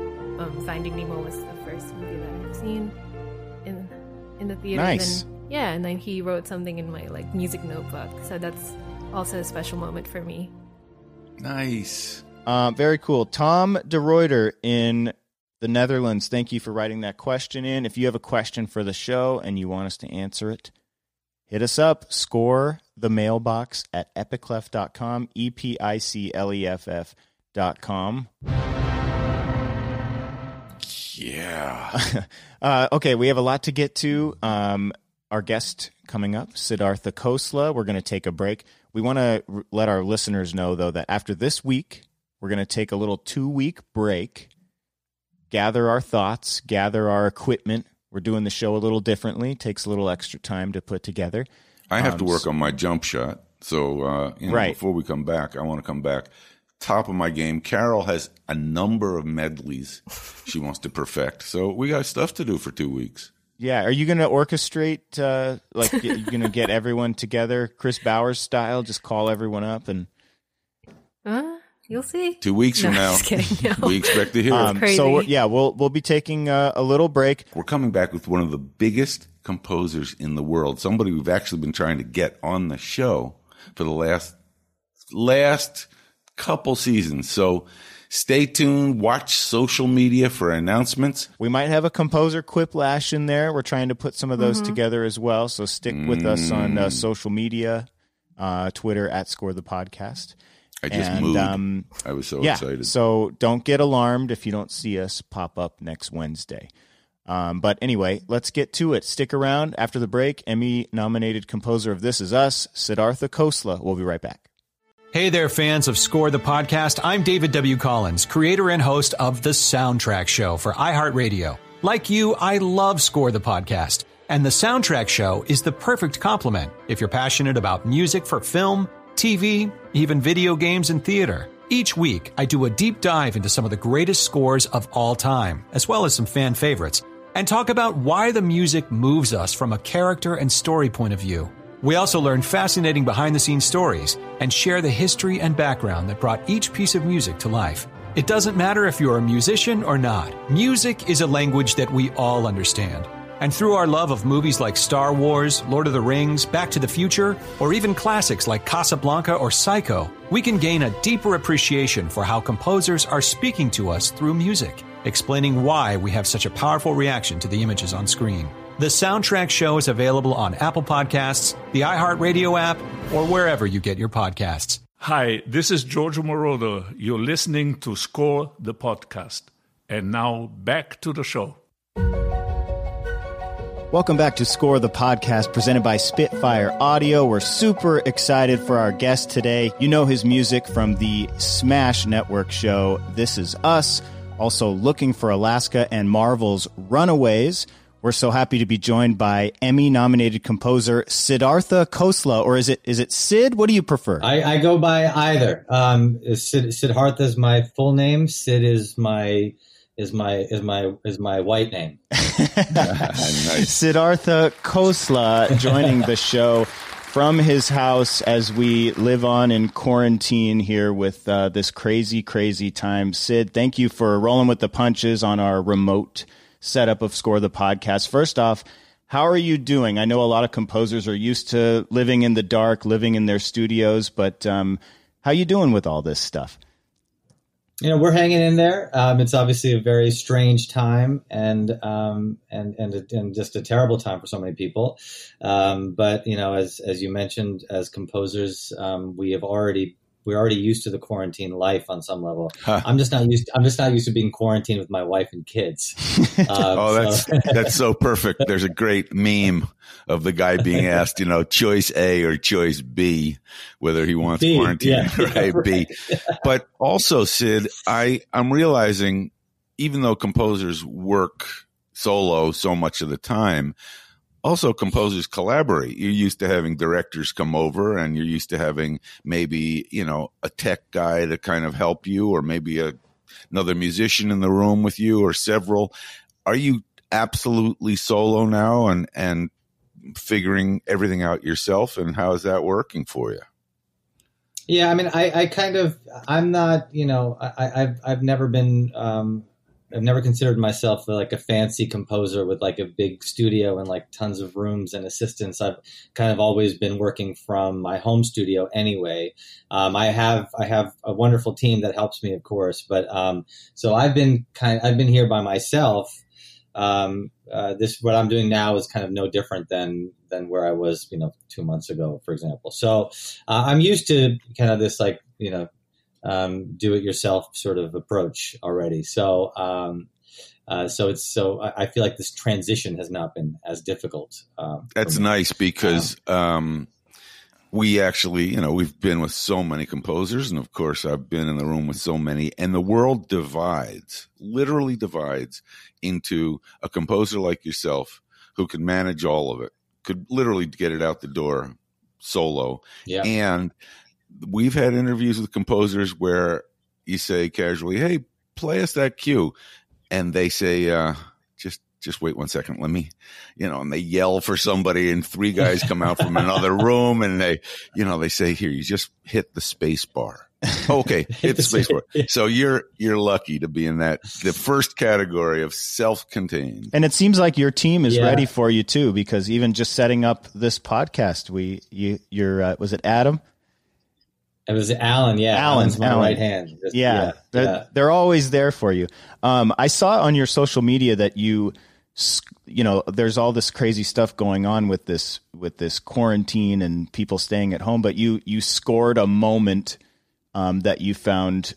um, Finding Nemo was the first movie that I've seen in in the theater. Nice. And, yeah, and then he wrote something in my like music notebook. So that's also a special moment for me. Nice. Uh, very cool. Tom de Ruyter in the Netherlands, thank you for writing that question in. If you have a question for the show and you want us to answer it, hit us up. Score the mailbox at epicleff.com, E P I C L E F F dot com. Yeah. (laughs) Uh, okay, we have a lot to get to. Um, our guest coming up, Siddhartha Khosla. We're going to take a break. We want to r- let our listeners know, though, that after this week, we're going to take a little two week break, gather our thoughts, gather our equipment. We're doing the show a little differently. Takes a little extra time to put together. I have to Um, work on my jump shot. So, uh, you know, Right. before we come back, I want to come back top of my game. Carol has a number of medleys she wants to perfect. So we got stuff to do for two weeks. Yeah, are you going to orchestrate? Uh, like, you're going to get everyone together, Kris Bowers style? Just call everyone up and Huh? You'll see. Two weeks No, from now, just kidding. (laughs) No. we expect to hear. um, crazy. so yeah, we'll we'll be taking uh, a little break. We're coming back with one of the biggest composers in the world. Somebody we've actually been trying to get on the show for the last last couple seasons. So stay tuned. Watch social media for announcements. We might have a composer quiplash in there. We're trying to put some of those together as well. So stick with us on Mm. uh, social media, uh, Twitter at Score the Podcast. I just and moved. um, I was so yeah, excited. so don't get alarmed if you don't see us pop up next Wednesday. Um, but anyway, let's get to it. Stick around after the break. Emmy nominated composer of This Is Us, Siddhartha Khosla. We'll be right back. Hey there, fans of Score the Podcast. I'm David W. Collins, creator and host of The Soundtrack Show for iHeartRadio. Like you, I love Score the Podcast. And The Soundtrack Show is the perfect complement if you're passionate about music for film, TV, even video games and theater. Each week, I do a deep dive into some of the greatest scores of all time, as well as some fan favorites, and talk about why the music moves us from a character and story point of view. We also learn fascinating behind the scenes stories and share the history and background that brought each piece of music to life. It doesn't matter if you're a musician or not, music is a language that we all understand. And through our love of movies like Star Wars, Lord of the Rings, Back to the Future, or even classics like Casablanca or Psycho, we can gain a deeper appreciation for how composers are speaking to us through music, explaining why we have such a powerful reaction to the images on screen. The Soundtrack Show is available on Apple Podcasts, the iHeartRadio app, or wherever you get your podcasts. Hi, this is Giorgio Moroder. You're listening to Score the Podcast. And now back to the show. Welcome back to Score the Podcast presented by Spitfire Audio. We're super excited for our guest today. You know his music from the Smash Network show This Is Us, also Looking for Alaska and Marvel's Runaways. We're so happy to be joined by Emmy nominated composer Siddhartha Khosla, or is it is it Sid? What do you prefer? I, I go by either. Um, Sid, Siddhartha is my full name. Sid is my is my is my is my white name. (laughs) nice. Siddhartha Khosla joining the show from his house as we live on in quarantine here with uh, this crazy, crazy time. Sid, thank you for rolling with the punches on our remote setup of Score the Podcast. First off, how are you doing? I know a lot of composers are used to living in the dark, living in their studios, but um, how you doing with all this stuff? You know we're hanging in there. Um, it's obviously a very strange time and um, and and and just a terrible time for so many people. Um, but you know, as as you mentioned, as composers, um, we have already we're already used to the quarantine life on some level. Huh. I'm just not used. To, I'm just not used to being quarantined with my wife and kids. (laughs) Um, oh, that's so. that's so perfect. There's a great meme of the guy being (laughs) asked, you know, choice A or choice B, whether he wants B, quarantine yeah, (laughs) right, yeah, right. B. But also, Sid, I I'm realizing, even though composers work solo so much of the time also composers collaborate. You're used to having directors come over and you're used to having maybe, you know, a tech guy to kind of help you or maybe a, another musician in the room with you or several. Are you absolutely solo now and, and figuring everything out yourself? And how is that working for you? Yeah, I mean, I, I kind of, I'm not, you know, I, I've, I've never been, um, I've never considered myself like a fancy composer with like a big studio and like tons of rooms and assistants. I've kind of always been working from my home studio anyway. Um, I have I have a wonderful team that helps me, of course, but um, so I've been kind I've been here by myself. Um, uh, this what I'm doing now is kind of no different than than where I was, you know, two months ago, for example. So uh, I'm used to kind of this like you know um, do it yourself sort of approach already. So, um, uh, so it's so I, feel like this transition has not been as difficult. Um, That's nice because um, we actually, you know, we've been with so many composers, and of course, I've been in the room with so many, and the world divides, literally divides into a composer like yourself who can manage all of it, could literally get it out the door solo, yeah. and we've had interviews with composers where you say casually, "Hey, play us that cue," and they say, uh, "Just." Just wait one second. Let me, you know, and they yell for somebody and three guys come out from another (laughs) room and they, you know, they say, here, you just hit the space bar. okay, (laughs) hit the space bar. So you're you're lucky to be in that the first category of self-contained. And it seems like your team is yeah. ready for you too, because even just setting up this podcast, we you you're uh, was it Adam? It was Alan, yeah. Alan's my Alan. right hand. Just, yeah, yeah, they're, yeah. they're always there for you. Um, I saw on your social media that you, you know, there's all this crazy stuff going on with this with this quarantine and people staying at home, but you you scored a moment um, that you found,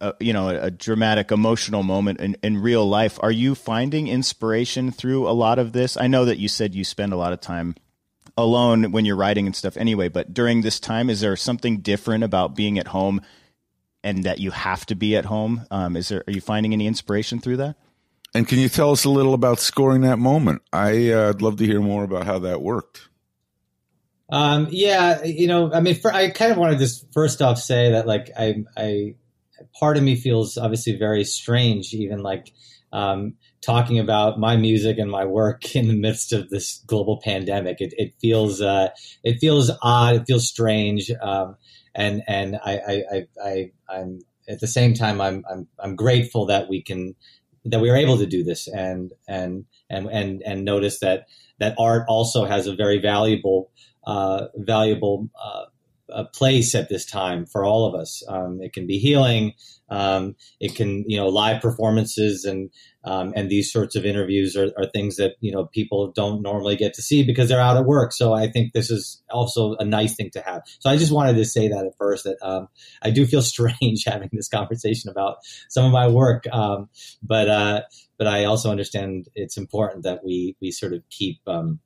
uh, you know, a, a, dramatic, emotional moment in, in real life. Are you finding inspiration through a lot of this? I know that you said you spend a lot of time alone when you're writing and stuff anyway, but during this time, is there something different about being at home and that you have to be at home? Um, is there, are you finding any inspiration through that? And can you tell us a little about scoring that moment? I, uh, I'd love to hear more about how that worked. Um, yeah, you know, I mean, for, I kind of want to just first off say that like I, I, part of me feels obviously very strange, even like, um, talking about my music and my work (laughs) in the midst of this global pandemic. It, it feels uh, it feels odd. It feels strange. Um, and and I, I, I, am at the same time I'm, I'm I'm grateful that we can that we are able to do this and and and and and notice that that art also has a very valuable uh, valuable uh, a place at this time for all of us. Um, it can be healing. Um, it can, you know, live performances and um, and these sorts of interviews are, are, things that you know people don't normally get to see because they're out at work. So I think this is also a nice thing to have. So I just wanted to say that at first that um, I do feel (laughs) strange having this conversation about some of my work, um, but uh, but I also understand it's important that we we sort of keep um,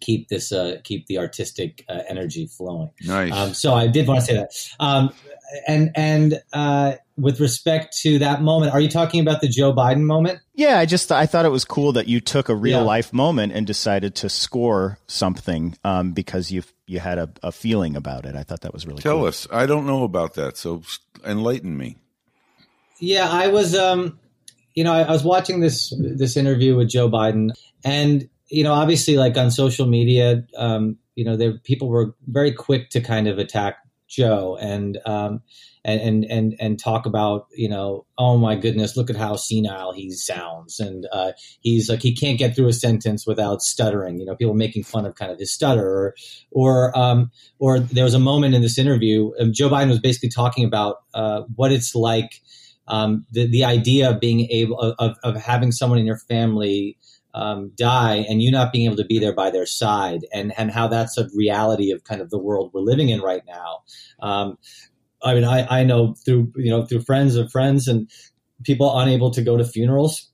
keep this uh, keep the artistic uh, energy flowing. Nice. Um, so I did want to say that. Um, and and uh, with respect to that moment, are you talking about the Joe Biden moment? Yeah, I just I thought it was cool that you took a real yeah. life moment and decided to score something um, because you you had a, a, feeling about it. I thought that was really tell cool. us. I don't know about that, so enlighten me. Yeah, I was. Um, you know, I, I was watching this this interview with Joe Biden, and you know, obviously, like on social media, um, you know, there people were very quick to kind of attack Joe and um, and and and talk about you know, oh my goodness, look at how senile he sounds, and uh, he's like he can't get through a sentence without stuttering. You know, people making fun of kind of his stutter, or or um, or there was a moment in this interview, um, Joe Biden was basically talking about uh, what it's like. Um, the the idea of being able of, of having someone in your family um, die and you not being able to be there by their side and, and how that's a reality of kind of the world we're living in right now. Um, I mean, I, I know through, you know, through friends of friends and people unable to go to funerals,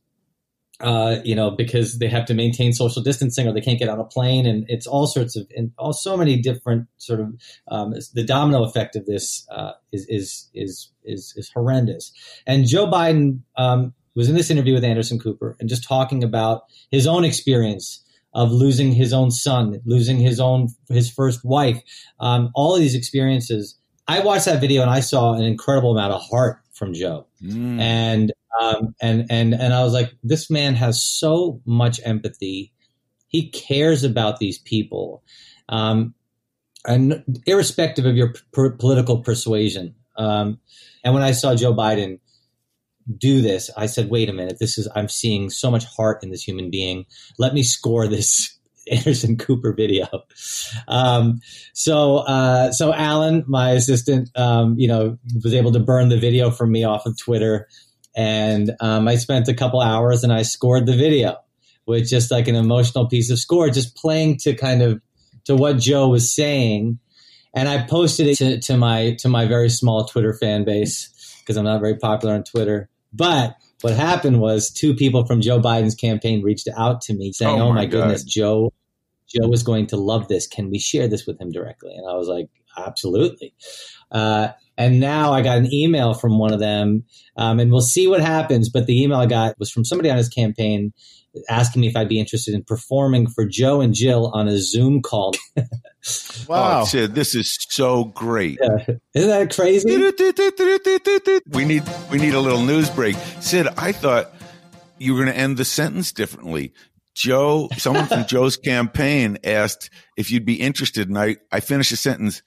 uh, you know, because they have to maintain social distancing or they can't get on a plane. And it's all sorts of, and all so many different sort of, um, the domino effect of this, uh, is, is, is, is, is horrendous. And Joe Biden, um, was in this interview with Anderson Cooper and just talking about his own experience of losing his own son, losing his own his first wife, um, all of these experiences. I watched that video and I saw an incredible amount of heart from Joe, mm. and um, and and and I was like, this man has so much empathy. He cares about these people, um, and irrespective of your p- political persuasion. Um, and when I saw Joe Biden do this, I said, wait a minute, this is, I'm seeing so much heart in this human being. Let me score this (laughs) Anderson Cooper video. Um, so, uh, so Alan, my assistant, um, you know, was able to burn the video from me off of Twitter. And, um, I spent a couple hours and I scored the video with just like an emotional piece of score, just playing to kind of, to what Joe was saying. And I posted it to, to my, to my very small Twitter fan base because I'm not very popular on Twitter. But what happened was two people from Joe Biden's campaign reached out to me saying, "Oh, oh my, my goodness, Joe, Joe is going to love this. Can we share this with him directly?" And I was like, "Absolutely." Uh, and now I got an email from one of them, um, and we'll see what happens. But the email I got was from somebody on his campaign asking me if I'd be interested in performing for Joe and Jill on a Zoom call. (laughs) Oh, wow, oh, Sid, this is so great! Yeah. Isn't that crazy? (laughs) we need we need a little news break. Sid, I thought you were going to end the sentence differently. Joe, someone from (laughs) Joe's campaign asked if you'd be interested, and I I finished the sentence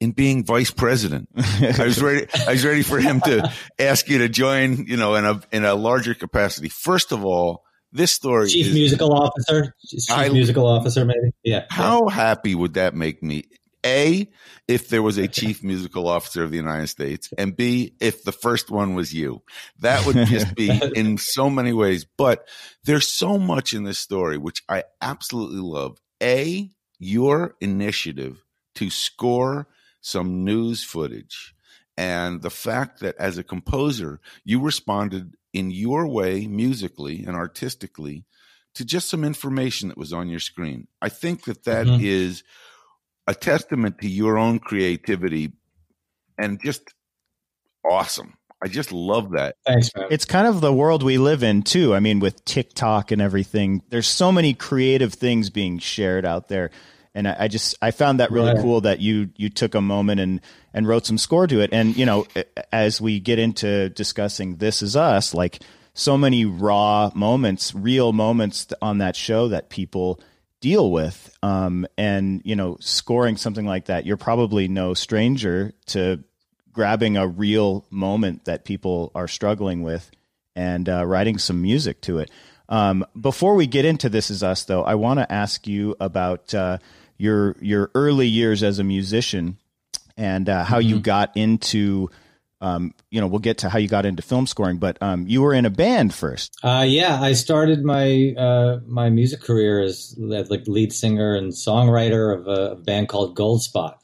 in being vice president. I was ready. I was ready for him to ask you to join. You know, in a in a larger capacity. First of all, this story chief is, musical officer, chief I, musical officer, maybe. Yeah. How happy would that make me? A, if there was a chief musical officer of the United States, and B, if the first one was you. That would just be (laughs) in so many ways. But there's so much in this story, which I absolutely love. A, your initiative to score some news footage. And the fact that as a composer, you responded in your way, musically and artistically, to just some information that was on your screen. I think that that mm-hmm. is a testament to your own creativity and just awesome. I just love that. Thanks, man. It's kind of the world we live in too. I mean, with TikTok and everything, there's so many creative things being shared out there and I, I, just I found that really cool that you you took a moment and and wrote some score to it. And you know, as we get into discussing "This Is Us," like so many raw moments, real moments on that show that people deal with. Um, and you know, scoring something like that, you're probably no stranger to grabbing a real moment that people are struggling with and uh, writing some music to it. Um, before we get into This Is Us, though, I want to ask you about uh, your your early years as a musician and uh, how you got into. Um, you know, we'll get to how you got into film scoring, but um, you were in a band first. Uh, yeah, I started my uh, my music career as like lead singer and songwriter of a, a band called Goldspot.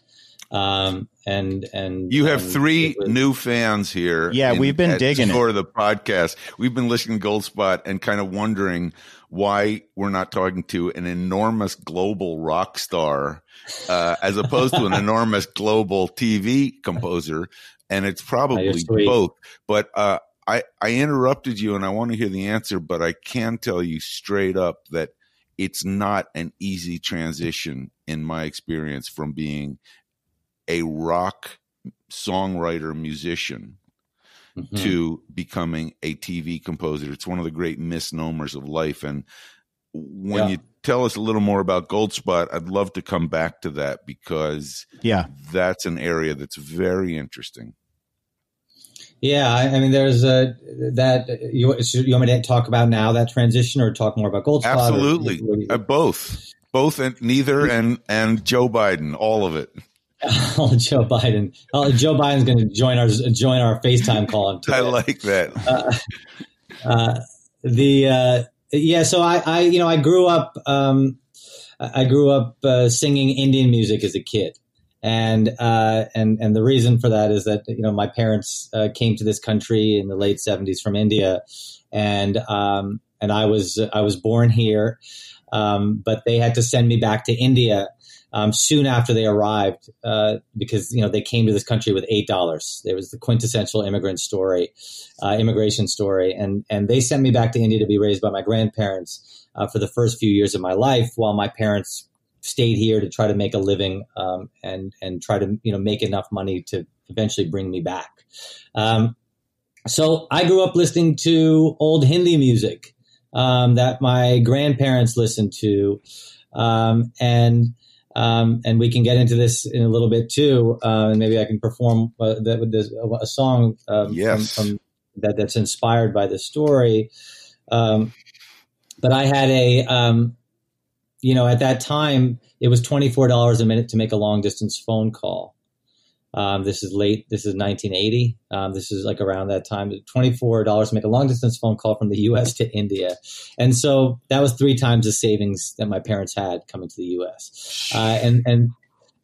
Um, and and You have and three was- new fans here. Yeah, we've been at digging. For the podcast, we've been listening to Goldspot and kind of wondering why we're not talking to an enormous global rock star uh, as opposed to an (laughs) enormous global TV composer, and it's probably both. But uh, I I interrupted you, and I want to hear the answer, but I can tell you straight up that it's not an easy transition in my experience from being a rock songwriter musician Mhm. to becoming a TV composer. It's one of the great misnomers of life. And when Yeah. you tell us a little more about Goldspot, I'd love to come back to that because Yeah, that's an area that's very interesting. Yeah, I, I mean, there's a that you you want me to talk about now that transition or talk more about Goldspot? or- Absolutely. you- Uh, both. Both and neither and and Joe Biden, all of it. (laughs) Oh, Joe Biden. Oh, Joe Biden's going to join our join our FaceTime call. I like that. uh, the uh, yeah. So I, I, you know, I grew up. Um, I I grew up uh, singing Indian music as a kid, and uh, and and the reason for that is that you know my parents uh, came to this country in the late seventies from India, and um, and I was I was born here, um, but they had to send me back to India. Um, soon after they arrived, uh, because you know they came to this country with eight dollars. It was the quintessential immigrant story, uh, immigration story, and and they sent me back to India to be raised by my grandparents uh, for the first few years of my life, while my parents stayed here to try to make a living um, and and try to you know make enough money to eventually bring me back. Um, so I grew up listening to old Hindi music um, that my grandparents listened to, um, and um, and we can get into this in a little bit too, uh, and maybe I can perform uh, that this, a song um, Yes. from, from that that's inspired by this story. Um, but I had a, um, you know, at that time it was twenty four dollars a minute to make a long distance phone call. Um, this is late. This is 1980. Um, this is like around that time. Twenty-four dollars to make a long-distance phone call from the (laughs) U.S. to India, and so that was three times the savings that my parents had coming to the U.S. Uh, and and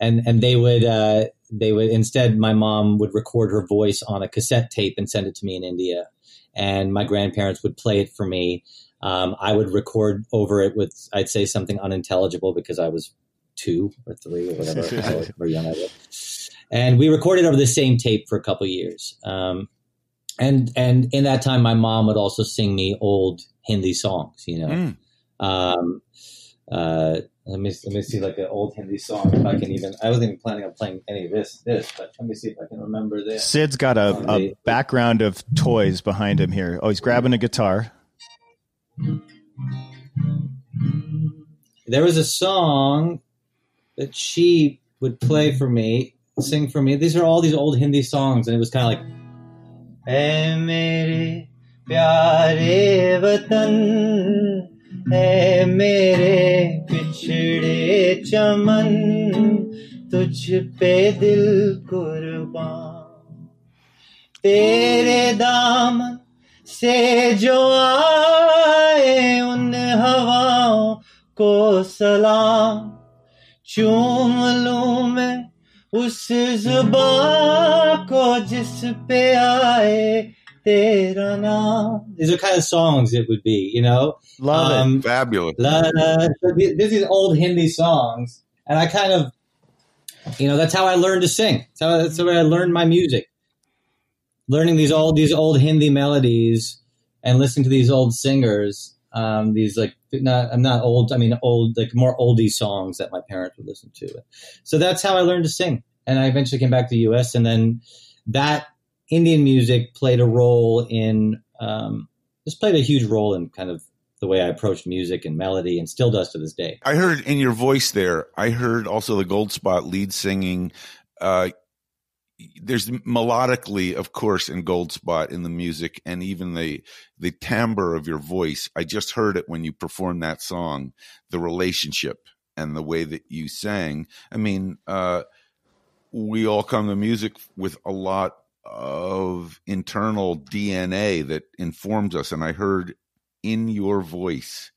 and and they would uh, they would instead my mom would record her voice on a cassette tape and send it to me in India, and my grandparents would play it for me. Um, I would record over it with I'd say something unintelligible because I was two or three or whatever (laughs) however young I was and we recorded over the same tape for a couple years. Um, and and in that time, my mom would also sing me old Hindi songs. You know, Mm. um, uh, let me let me see like an old Hindi song if I can even. I wasn't even planning on playing any of this this, but let me see if I can remember this. Sid's got a, a background of toys behind him here. Oh, he's grabbing a guitar. There was a song that she would play for me, sing for me. These are all these old Hindi songs, and it was kind of like. "Hey, mere प्यारे वतन है मेरे पिछड़े चमन तुझ पे दिल कुर्बान तेरे दामन से जो आए उन हवाओं को सलाम चूम लूं मैं उस जुबान को जिस पे आए तेरा नाम These are kind of songs it would be, you know? Love it. Um, Fabulous. La, la, so th- this is old Hindi songs, and I kind of, you know, that's how I learned to sing. That's how that's the way I learned my music. Learning these old these old Hindi melodies and listening to these old singers. um, these like not I'm not old. I mean old like more oldie songs that my parents would listen to. So that's how I learned to sing. And I eventually came back to the U.S. and then that Indian music played a role in um, just played a huge role in kind of the way I approached music and melody, and still does to this day. I heard in your voice there. I heard also the Goldspot lead singing. Uh, there's melodically, of course, in Goldspot in the music, and even the the timbre of your voice. I just heard it when you performed that song. The relationship and the way that you sang. I mean, uh, we all come to music with a lot of internal DNA that informs us. And I heard in your voice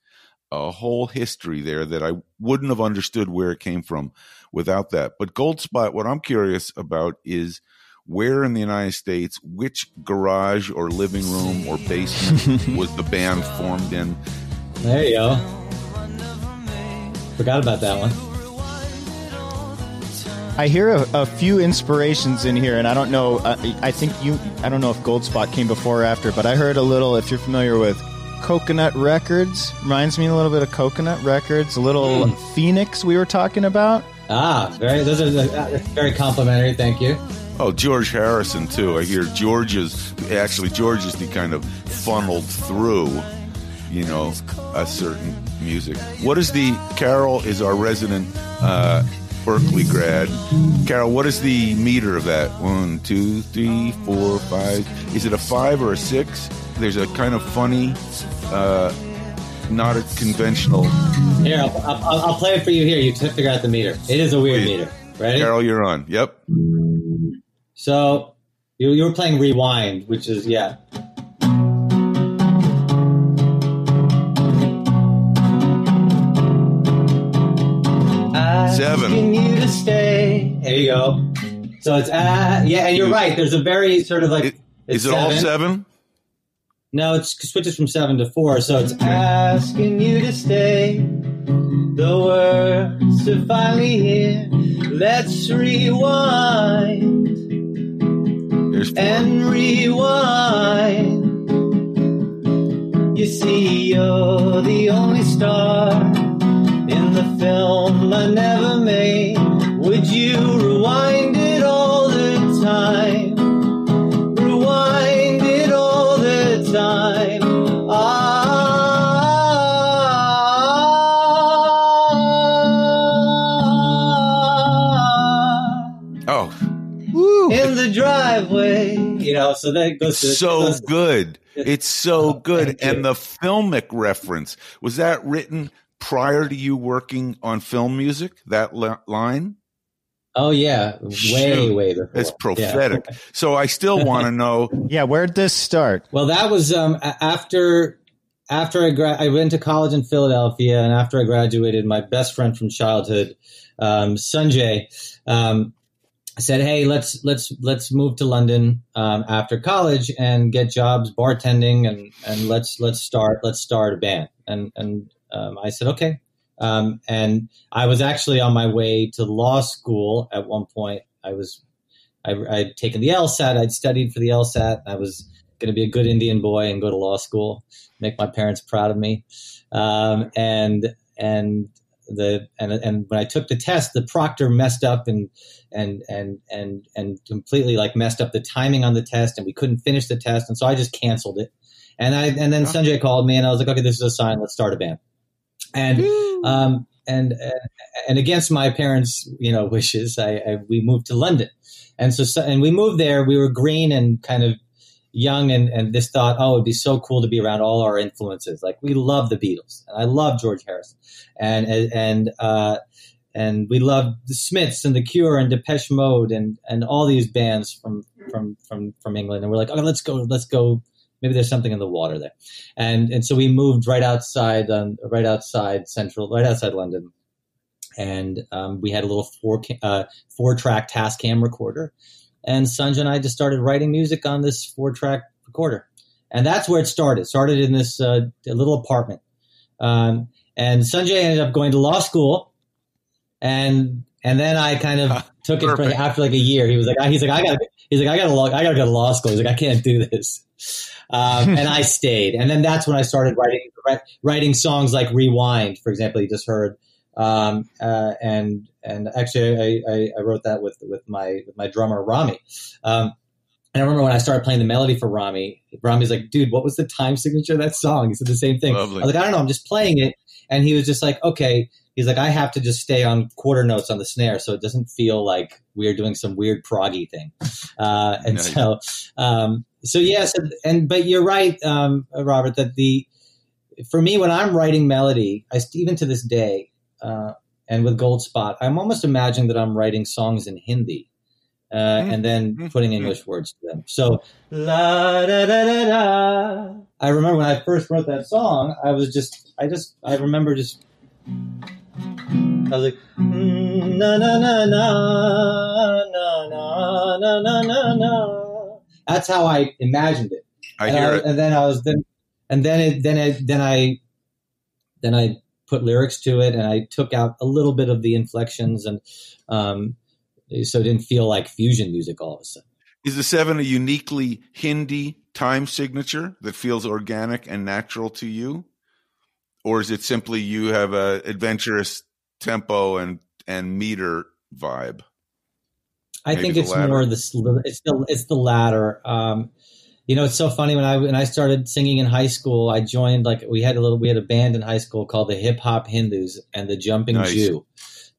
a whole history there that I wouldn't have understood where it came from without that. But Goldspot, what I'm curious about is where in the United States, which garage or living room or basement (laughs) was the band formed in? There you go. Forgot about that one. I hear a, a, few inspirations in here, and I don't know. Uh, I think you. I don't know if Goldspot came before or after, but I heard a little. If you're familiar with Coconut Records, reminds me a little bit of Coconut Records. A little mm. Phoenix we were talking about. Ah, very. Those are uh, very complimentary. Thank you. Oh, George Harrison too. I hear George is actually George is the kind of funneled through, you know, a certain music. What is the Carol is our resident uh, Berklee grad. Carol, what is the meter of that? One, two, three, four, five. Is it a five or a six? There's a kind of funny, uh, not a conventional. Here, I'll, I'll, I'll play it for you. Here, you t- figure out the meter. It is a weird Wait, meter. Ready? Carol, you're on. Yep. So you, you were playing Rewind, which is yeah. Seven. You to stay. There you go. So it's uh, yeah, and you're right. There's a very sort of like. It, is it seven. all seven? No, it switches from seven to four. So it's mm-hmm. asking you to stay. The words are finally here. Let's rewind and rewind. You see, you're the only star in the film I never made. Would you rewind You know, so that goes to so goes good. It's so oh, good. And the filmic reference was that written prior to you working on film music? That line? Oh yeah, way Shoot, way before. It's prophetic. Yeah. (laughs) so I still want to know. (laughs) Yeah, where'd this start? Well, that was um, after after I gra- I went to college in Philadelphia, and after I graduated, my best friend from childhood, um, Sanjay, um, said, "Hey, let's let's let's move to London um, after college and get jobs bartending, and and let's let's start let's start a band." And and um, I said, okay. Um, and I was actually on my way to law school at one point. I was, I, would taken the LSAT. I'd studied for the LSAT. I was going to be a good Indian boy and go to law school, make my parents proud of me. Um, and and the and and when I took the test, the proctor messed up and and and and and completely like messed up the timing on the test, and we couldn't finish the test, and so I just canceled it. And I and then Sanjay called me, and I was like, okay, this is a sign. Let's start a band and um, and and against my parents' you know (laughs) wishes, I, I, we moved to London, and so and we moved there. We were green and kind of young, and and this thought, oh, it'd be so cool to be around all our influences. Like we love the Beatles, and I love George Harrison, and and uh, and we love the Smiths and the Cure and Depeche Mode and and all these bands from from from from England, and we're like, okay, let's go, let's go maybe there's something in the water there. And and so we moved right outside, um, right outside central, right outside London, and um, we had a little four uh, four track Tascam recorder, and Sanjay and I just started writing music on this four track recorder, and that's where it started. It started in this uh, little apartment, um, and Sanjay ended up going to law school, and and then I kind of (laughs) took it for, after like a year. He was like, he's like, I got, he's like, I got to, I got to go to law school. He's like, I can't do this. Um, and I (laughs) stayed. And then that's when I started writing writing songs like Rewind, for example, you just heard. Um, uh, and and actually, I, I, I, wrote that with with my with my drummer Rami. Um, and I remember when I started playing the melody for Rami, Rami's like, "Dude, what was the time signature of that song?" He said the same thing. Lovely. I was like, "I don't know, I'm just playing it." And he was just like, "Okay." He's like, "I have to just stay on quarter notes on the snare, so it doesn't feel like we're doing some weird proggy thing." Uh, and nice. so, um, so yes, and, and but you're right, um, Robert, that the for me when I'm writing melody, I even to this day, uh, and with Goldspot, I'm almost imagining that I'm writing songs in Hindi. Uh, Mm. and then Mm. putting English words to them. So, la da da da da. I remember when I first wrote that song, I was just, I just, I remember just, I was like, mm, na na na na na na na na na na. That's how I imagined it. I and, hear I, it. and then I was then, and then it, then it, then I, then I put lyrics to it, and I took out a little bit of the inflections, and um, so it didn't feel like fusion music all of a sudden. Is the seven a uniquely Hindi time signature that feels organic and natural to you, or is it simply you have a adventurous tempo and and meter vibe? I Maybe think it's latter. more the it's the it's the latter. Um, you know, it's so funny when I when I started singing in high school. I joined like we had a little we had a band in high school called the Hip Hop Hindus and the Jumping Nice. Jew.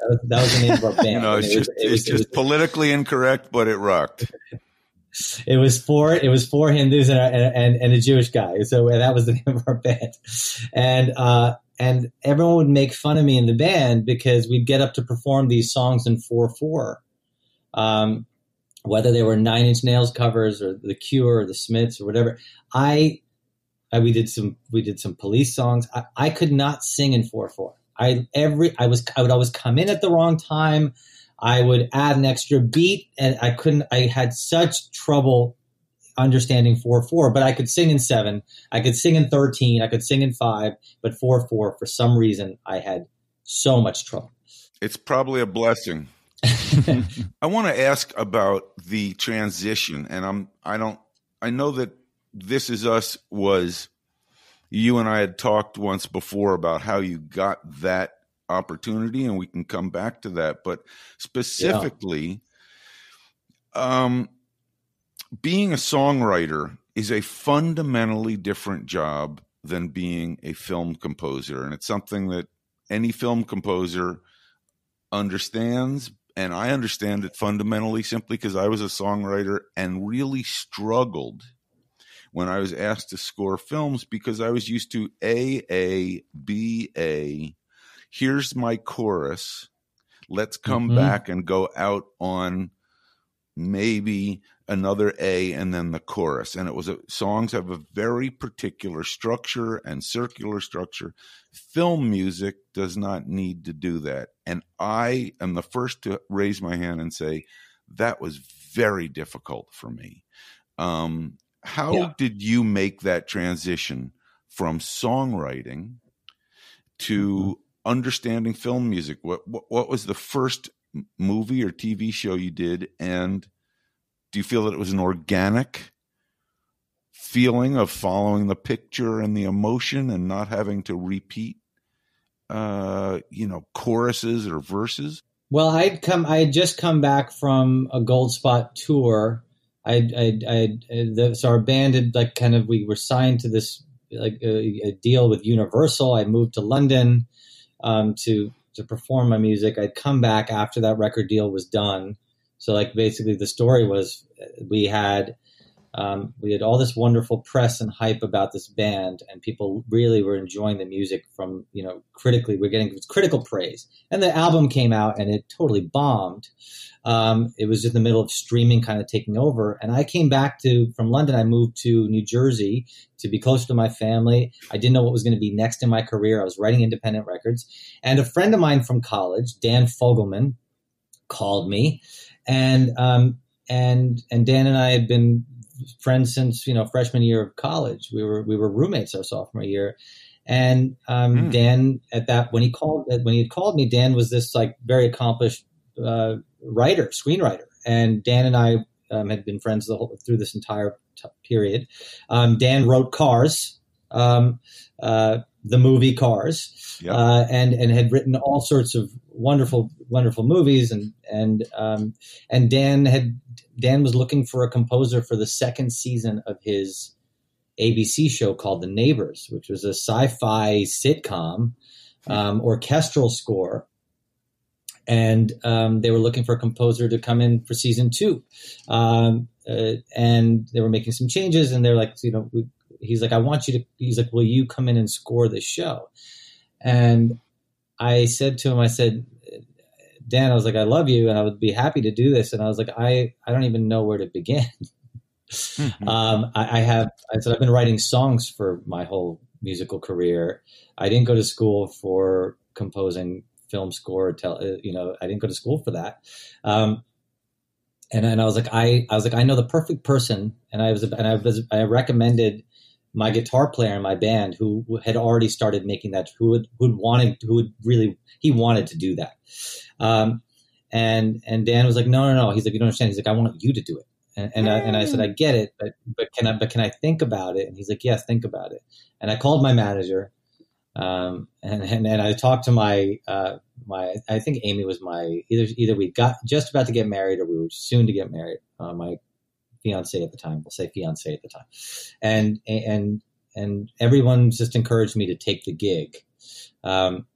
That was, that was the name of our (laughs) band. You know, it's it was- just it was- it's it was- just politically incorrect, but it rocked. (laughs) it was four it was four Hindus and a, and, and a Jewish guy. So that was the (laughs) name of our band. And uh, and everyone would make fun of me in the band because we'd get up to perform these songs in four four. Um, whether they were Nine Inch Nails covers or The Cure or The Smiths or whatever, I, I we did some we did some police songs. I, I could not sing in four four. I every I was I would always come in at the wrong time. I would add an extra beat, and I couldn't. I had such trouble understanding four four, but I could sing in seven. I could sing in thirteen. I could sing in five, but four four for some reason I had so much trouble. It's probably a blessing. (laughs) I want to ask about the transition, and I'm I don't I know that this is us was you and I had talked once before about how you got that opportunity, and we can come back to that. But specifically, um, being a songwriter is a fundamentally different job than being a film composer, and it's something that any film composer understands and I understand it fundamentally simply because I was a songwriter and really struggled when I was asked to score films because I was used to A A B A. Here's my chorus. Let's come Mhm. back and go out on maybe another A and then the chorus. And it was a, songs have a very particular structure and circular structure. Film music does not need to do that. And I am the first to raise my hand and say that was very difficult for me. Um, how Yeah. did you make that transition from songwriting to understanding film music? What, what what was the first movie or TV show you did, and do you feel that it was an organic feeling of following the picture and the emotion and not having to repeat, uh, you know, choruses or verses? Well, I'd come. I had just come back from a Goldspot tour. I, I, I, so our band had like kind of we were signed to this like a, a deal with Universal. I moved to London um, to to perform my music. I'd come back after that record deal was done. So like basically the story was we had um, we had all this wonderful press and hype about this band, and people really were enjoying the music from you know critically. We're getting critical praise, and the album came out and it totally bombed. Um, it was in the middle of streaming kind of taking over, and I came back to from London. I moved to New Jersey to be closer to my family. I didn't know what was going to be next in my career. I was writing independent records, and a friend of mine from college, Dan Fogelman, called me, and um, and and Dan and I had been friends since you know freshman year of college. We were we were roommates our sophomore year, and um, Hmm. Dan at that when he called when he had called me, Dan was this like very accomplished uh, writer, screenwriter, and Dan and I um, had been friends the whole, through this entire t- period. Um, Dan wrote Cars. Um, uh, the movie Cars, Yep. uh, and and had written all sorts of wonderful wonderful movies, and and um, and Dan had Dan was looking for a composer for the second season of his ABC show called The Neighbors, which was a sci-fi sitcom um, orchestral score. And um, they were looking for a composer to come in for season two, um, uh, and they were making some changes. And they're like, you know, we, he's like, I want you to. He's like, will you come in and score this show? And I said to him, I said, Dan, I was like, I love you, and I would be happy to do this. And I was like, I I don't even know where to begin. (laughs) Mm-hmm. um, I, I have I said I've been writing songs for my whole musical career. I didn't go to school for composing film score. Tell uh, you know, I didn't go to school for that. Um, and and I was like, I I was like, I know the perfect person, and I was and I was I recommended my guitar player in my band who had already started making that who would who wanted who would really he wanted to do that. Um, and and Dan was like no no no. He's like you don't understand. He's like I want you to do it. And and I, and I said I get it but but can I but can I think about it? And he's like yes think about it. And I called my manager um, and, and and I talked to my uh, my I think Amy was my either either we got just about to get married or we were soon to get married uh, my fiance at the time. We'll say fiance at the time, and and and everyone just encouraged me to take the gig, because um,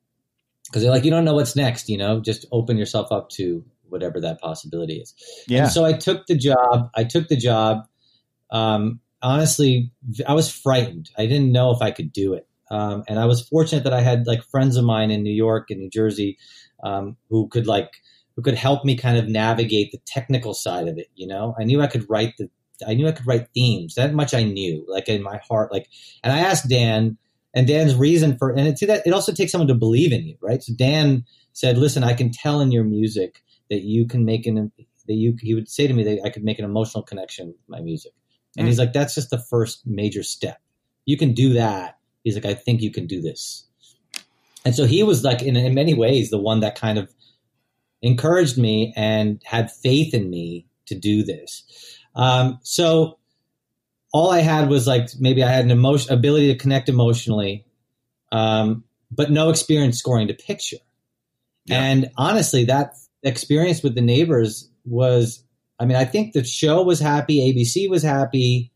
they're like, you don't know what's next, you know, just open yourself up to whatever that possibility is. Yeah. And so I took the job. I took the job. Um, honestly, I was frightened. I didn't know if I could do it. Um, and I was fortunate that I had like friends of mine in New York and New Jersey um, who could like who could help me kind of navigate the technical side of it. You know, I knew I could write the, I knew I could write themes. That much I knew, like in my heart. Like, and I asked Dan, and Dan's reason for, and it's that it also takes someone to believe in you, right? So Dan said, "Listen, I can tell in your music that you can make an, that you." He would say to me that I could make an emotional connection with my music, and he's mm. like, "That's just the first major step. You can do that." He's like, "I think you can do this." And so he was like, in, in many ways, the one that kind of encouraged me and had faith in me to do this. Um, so all I had was like maybe I had an emotion ability to connect emotionally, um, but no experience scoring to picture. Yeah. And honestly, that experience with the neighbors was, I mean, I think the show was happy, ABC was happy,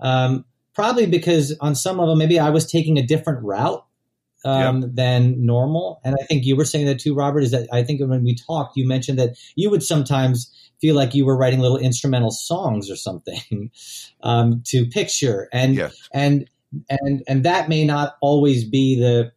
um, probably because on some level maybe I was taking a different route um, than normal. And I think you were saying that too, Robert. Is that I think when we talked, you mentioned that you would sometimes feel like you were writing little instrumental songs or something (laughs) um, to picture, and Yes. and and and that may not always be the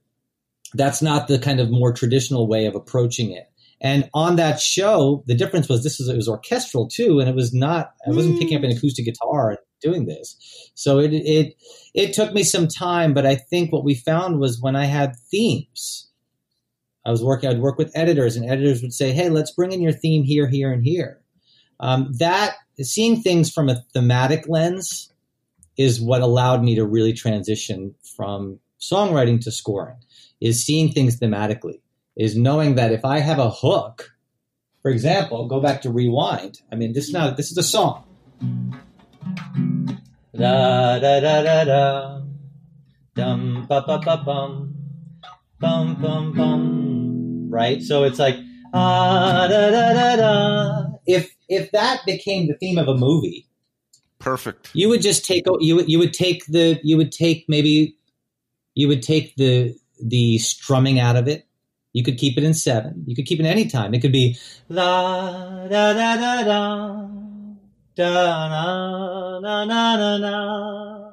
that's not the kind of more traditional way of approaching it. And on that show, the difference was this was it was orchestral too, and it was not. I wasn't picking up an acoustic guitar doing this, so it it it took me some time. But I think what we found was when I had themes, I was working. I'd work with editors, and editors would say, "Hey, let's bring in your theme here, here, and here." Um, that seeing things from a thematic lens is what allowed me to really transition from songwriting to scoring. Is seeing things thematically is knowing that if I have a hook, for example, go back to rewind. I mean, this is not this is a song. Da da da da da, dum ba ba ba bum, bum bum bum. Right. So it's like ah da da da da. If if that became the theme of a movie, Perfect. you would just take you would you would take the you would take maybe you would take the the strumming out of it. You could keep it in seven. You could keep it any time. It could be la da da da da da na na na na na.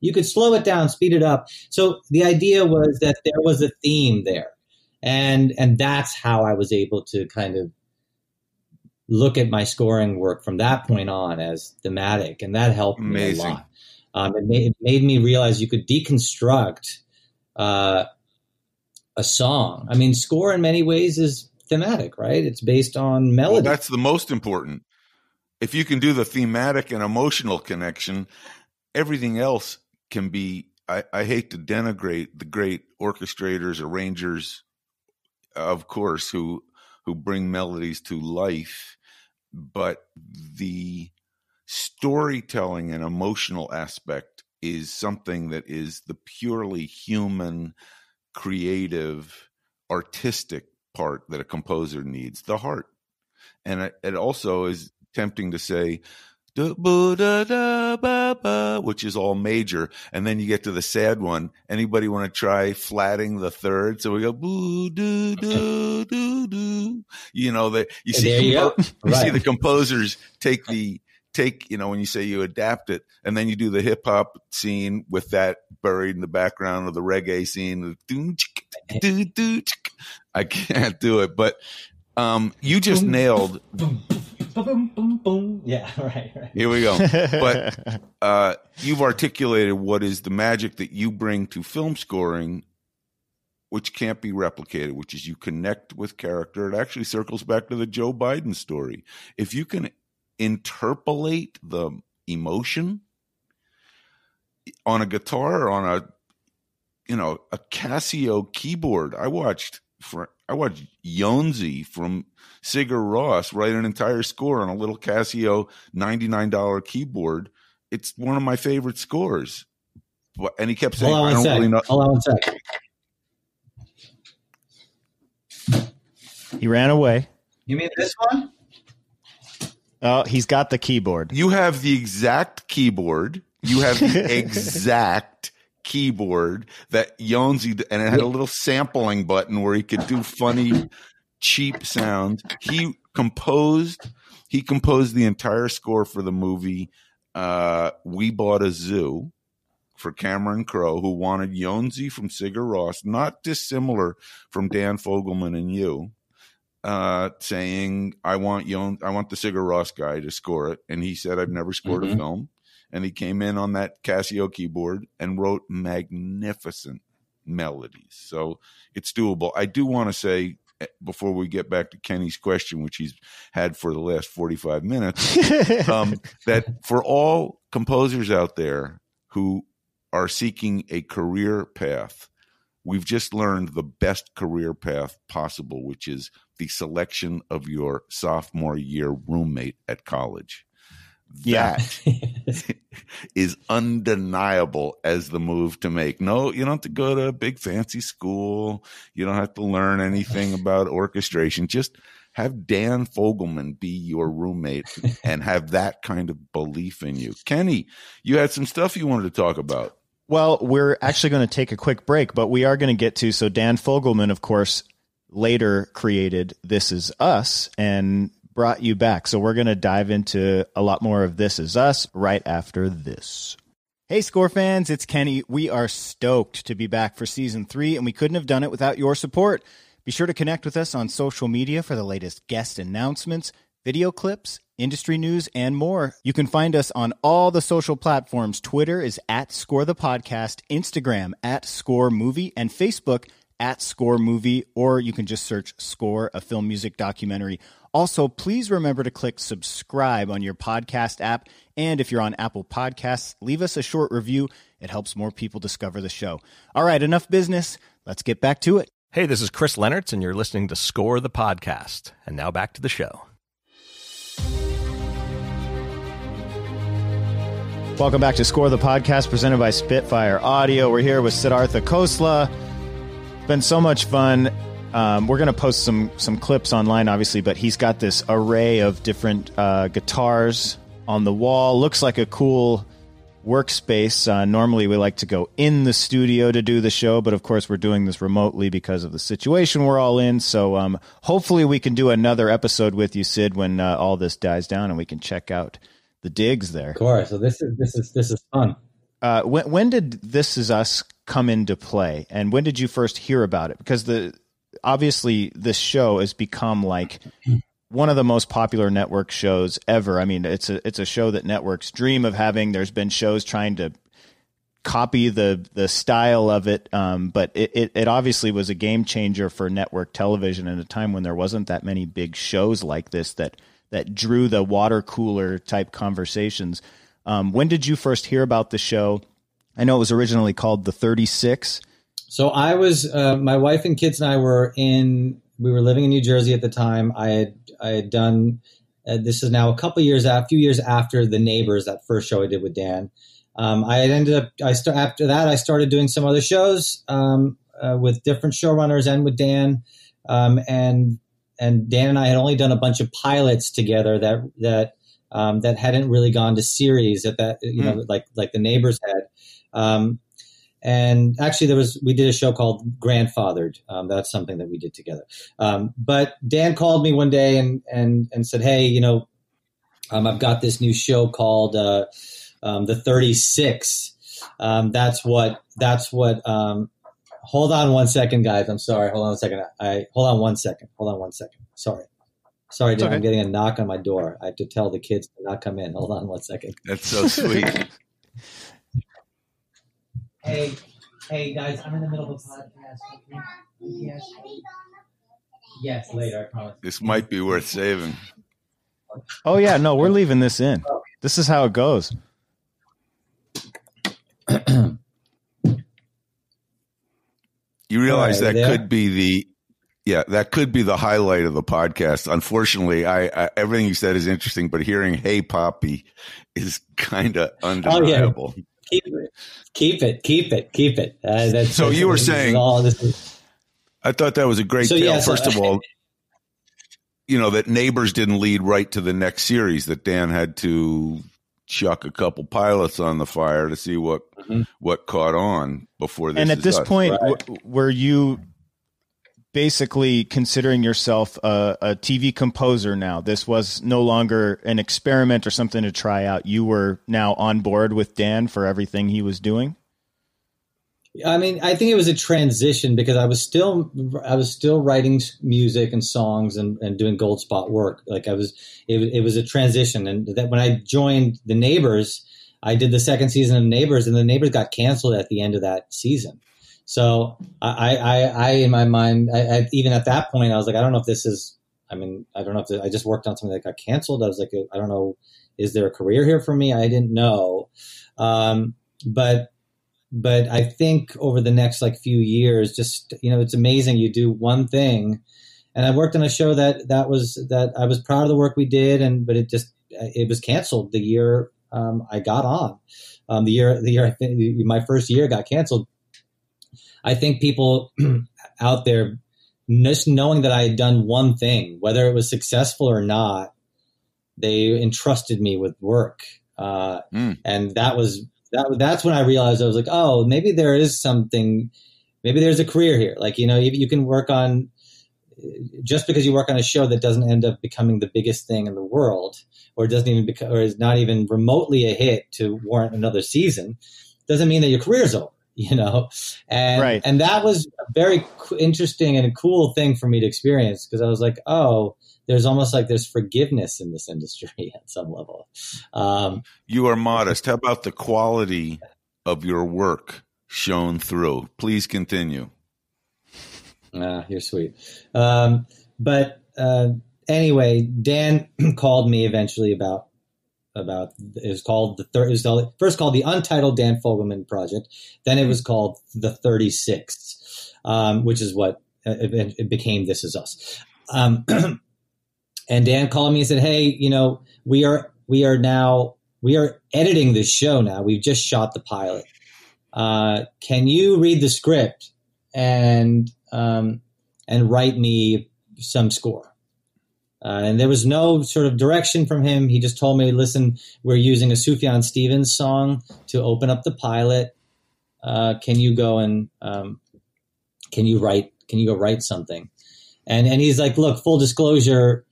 You could slow it down, speed it up. So the idea was that there was a theme there, and and that's how I was able to kind of look at my scoring work from that point on as thematic, and that helped me a lot. Um, it, made, it made me realize you could deconstruct uh, a song. I mean, score in many ways is thematic, right? It's based on Well, melody. that's the most important. If you can do the thematic and emotional connection, everything else can be. I, I hate to denigrate the great orchestrators, arrangers, of course, who who bring melodies to life, but the storytelling and emotional aspect is something that is the purely human, creative, artistic part that a composer needs the heart. And it, it also is tempting to say, da, ba, da, da, ba, ba, which is all major. And then you get to the sad one. Anybody want to try flatting the third? So we go, boo, doo, doo, doo, doo. You know, that you see, you you see the composers take the take you know when you say you adapt it and then you do the hip hop scene with that buried in the background of the reggae scene the doom, chick, doo, doo, chick. I can't do it but Um, you just nailed. Boom, boom, boom, boom. Yeah, (laughs) right, right. Here we go. But (laughs) uh, you've articulated what is the magic that you bring to film scoring, which can't be replicated. Which is you connect with character. It actually circles back to the Joe Biden story. If you can interpolate the emotion on a guitar or on a you know a Casio keyboard. I watched for I watched Jónsi from Sigur Rós write an entire score on a little Casio ninety nine dollar keyboard. It's one of my favorite scores. But, and he kept saying, Hold on "I don't sec. really know." Hold on one sec. He ran away. You mean this one? Oh, he's got the keyboard. You have the exact keyboard. You have the (laughs) exact keyboard that Jónsi and it had a little sampling button where he could do funny, cheap sounds. He composed. He composed the entire score for the movie. Uh, we bought a zoo for Cameron Crowe, who wanted Jónsi from Sigur Rós, not dissimilar from Dan Fogelman and you uh, saying, "I want Yon, I want the Sigur Rós guy to score it," and he said, "I've never scored a Mhm. film," and he came in on that Casio keyboard and wrote magnificent melodies. So it's doable. I do want to say eh, before we get back to Kenny's question, which he's had for the last forty-five minutes, (laughs) um, that for all composers out there who are seeking a career path, we've just learned the best career path possible, which is the selection of your sophomore year roommate at college. Yeah. That (laughs) is undeniable as the move to make. No, you don't have to go to a big fancy school. You don't have to learn anything (laughs) about orchestration. Just have Dan Fogelman be your roommate (laughs) and have that kind of belief in you. Kenny, you had some stuff you wanted to talk about. Well, we're actually going to take a quick break, but we are going to get to. So, Dan Fogelman, of course, later created This Is Us and brought you back. So, we're going to dive into a lot more of This Is Us right after this. Hey, score fans, it's Kenny. We are stoked to be back for season three, and we couldn't have done it without your support. Be sure to connect with us on social media for the latest guest announcements, video clips, industry news, and more. You can find us on all the social platforms. Twitter is at Score the Podcast, Instagram at Score Movie, and Facebook at Score Movie, or you can just search Score, a film music documentary. Also, please remember to click subscribe on your podcast app. And if you're on Apple Podcasts, leave us a short review. It helps more people discover the show. All right, enough business. Let's get back to it. Hey, this is Chris Leonards, and you're listening to Score the Podcast. And now back to the show. Welcome back to Score the Podcast presented by Spitfire Audio. We're here with Siddhartha Khosla. It's been so much fun. Um, we're going to post some some clips online, obviously, but he's got this array of different uh, guitars on the wall. Looks like a cool workspace. Uh, normally, we like to go in the studio to do the show, but of course, we're doing this remotely because of the situation we're all in. So, um, hopefully, we can do another episode with you, Sid, when uh, all this dies down, and we can check out the digs there. Of course. So this is this is this is fun. Uh, when, when did This Is Us come into play, and when did you first hear about it? Because the obviously this show has become like one of the most popular network shows ever. I mean, it's a it's a show that networks dream of having. There's been shows trying to copy the the style of it, um, but it, it it obviously was a game changer for network television at a time when there wasn't that many big shows like this that that drew the water cooler type conversations. Um, when did you first hear about the show? I know it was originally called The 36. So I was, uh, my wife and kids and I were in, we were living in New Jersey at the time. I had, I had done, uh, this is now a couple years, a few years after The Neighbors, that first show I did with Dan. Um, I had ended up, I st- after that, I started doing some other shows um, uh, with different showrunners and with Dan. Um, and and Dan and I had only done a bunch of pilots together that that um, that hadn't really gone to series at that you know like like the neighbors had. Um, and actually, there was we did a show called Grandfathered. Um, that's something that we did together. Um, but Dan called me one day and and and said, "Hey, you know, um, I've got this new show called uh, um, the 36. Um, that's what that's what um, hold on one second, guys. I'm sorry. Hold on a second. I hold on one second. Hold on one second. Sorry. Sorry, Dan. okay. I'm getting a knock on my door. I have to tell the kids to not come in. Hold on one second. That's so sweet. (laughs) Hey, hey, guys. I'm in the middle of a podcast. Yes. Yes, later. I promise. this might be worth saving. Oh yeah, no, we're leaving this in. This is how it goes. You realize All right, that there. could be the yeah, that could be the highlight of the podcast. Unfortunately, I, I everything you said is interesting, but hearing "Hey Poppy" is (laughs) kind of Oh, undeniable. Keep it. Keep it. Keep it. Keep it. Uh, (laughs) that's, So you were saying- all this is, I thought that was a great So, tale. yeah, so- First of all, you know that Neighbors didn't lead right to the next series. That Dan had to chuck a couple pilots on the fire to see what Mhm. what caught on before this. and at this us. point, Right. w- were you basically considering yourself a, a TV composer now? This was no longer an experiment or something to try out. You were now on board with Dan for everything he was doing. I mean, I think it was a transition because I was still, I was still writing music and songs and, and doing Goldspot work. Like I was, it, it was a transition. And that when I joined the Neighbors, I did the second season of Neighbors, and the Neighbors got canceled at the end of that season. So I, I, I in my mind, I, I, even at that point, I was like, I don't know if this is. I mean, I don't know if I just worked on something that got canceled. I was like, I don't know, is there a career here for me? I didn't know, um, but but I think over the next like few years, just you know, it's amazing. You do one thing, and I worked on a show that that was that I was proud of the work we did, and but it just it was canceled the year um, I got on. Um, the year the year I think my first year got canceled. I think people (clears throat) out there just knowing that I had done one thing, whether it was successful or not, they entrusted me with work, uh, Mm. and that was that. That's when I realized I was like, oh, maybe there is something, maybe there's a career here. Like you know, you, you can work on just because you work on a show that doesn't end up becoming the biggest thing in the world, or doesn't even become, or is not even remotely a hit to warrant another season, doesn't mean that your career's over. (laughs) You know, and Right. and that was a very interesting and a cool thing for me to experience because I was like, oh, there's almost like there's forgiveness in this (laughs) industry at some level. Um, you are modest. How about the quality of your work shown through? Please continue. Ah, you're sweet. Um, but uh, anyway, Dan (clears throat) called me eventually about about it was called the third. It was called, first called the Untitled Dan Fogelman Project. Then it was called the Thirty Six, um, which is what uh, it, it became. This is us. Um, (clears throat) and Dan called me and said, "Hey, you know, we are we are now we are editing this show now. We've just shot the pilot. Uh, can you read the script and um, and write me some score?" Uh, and there was no sort of direction from him. He just told me, "Listen, we're using a Sufjan Stevens song to open up the pilot. Uh, can you go and um, can you write? Can you go write something?" And and he's like, "Look, full disclosure."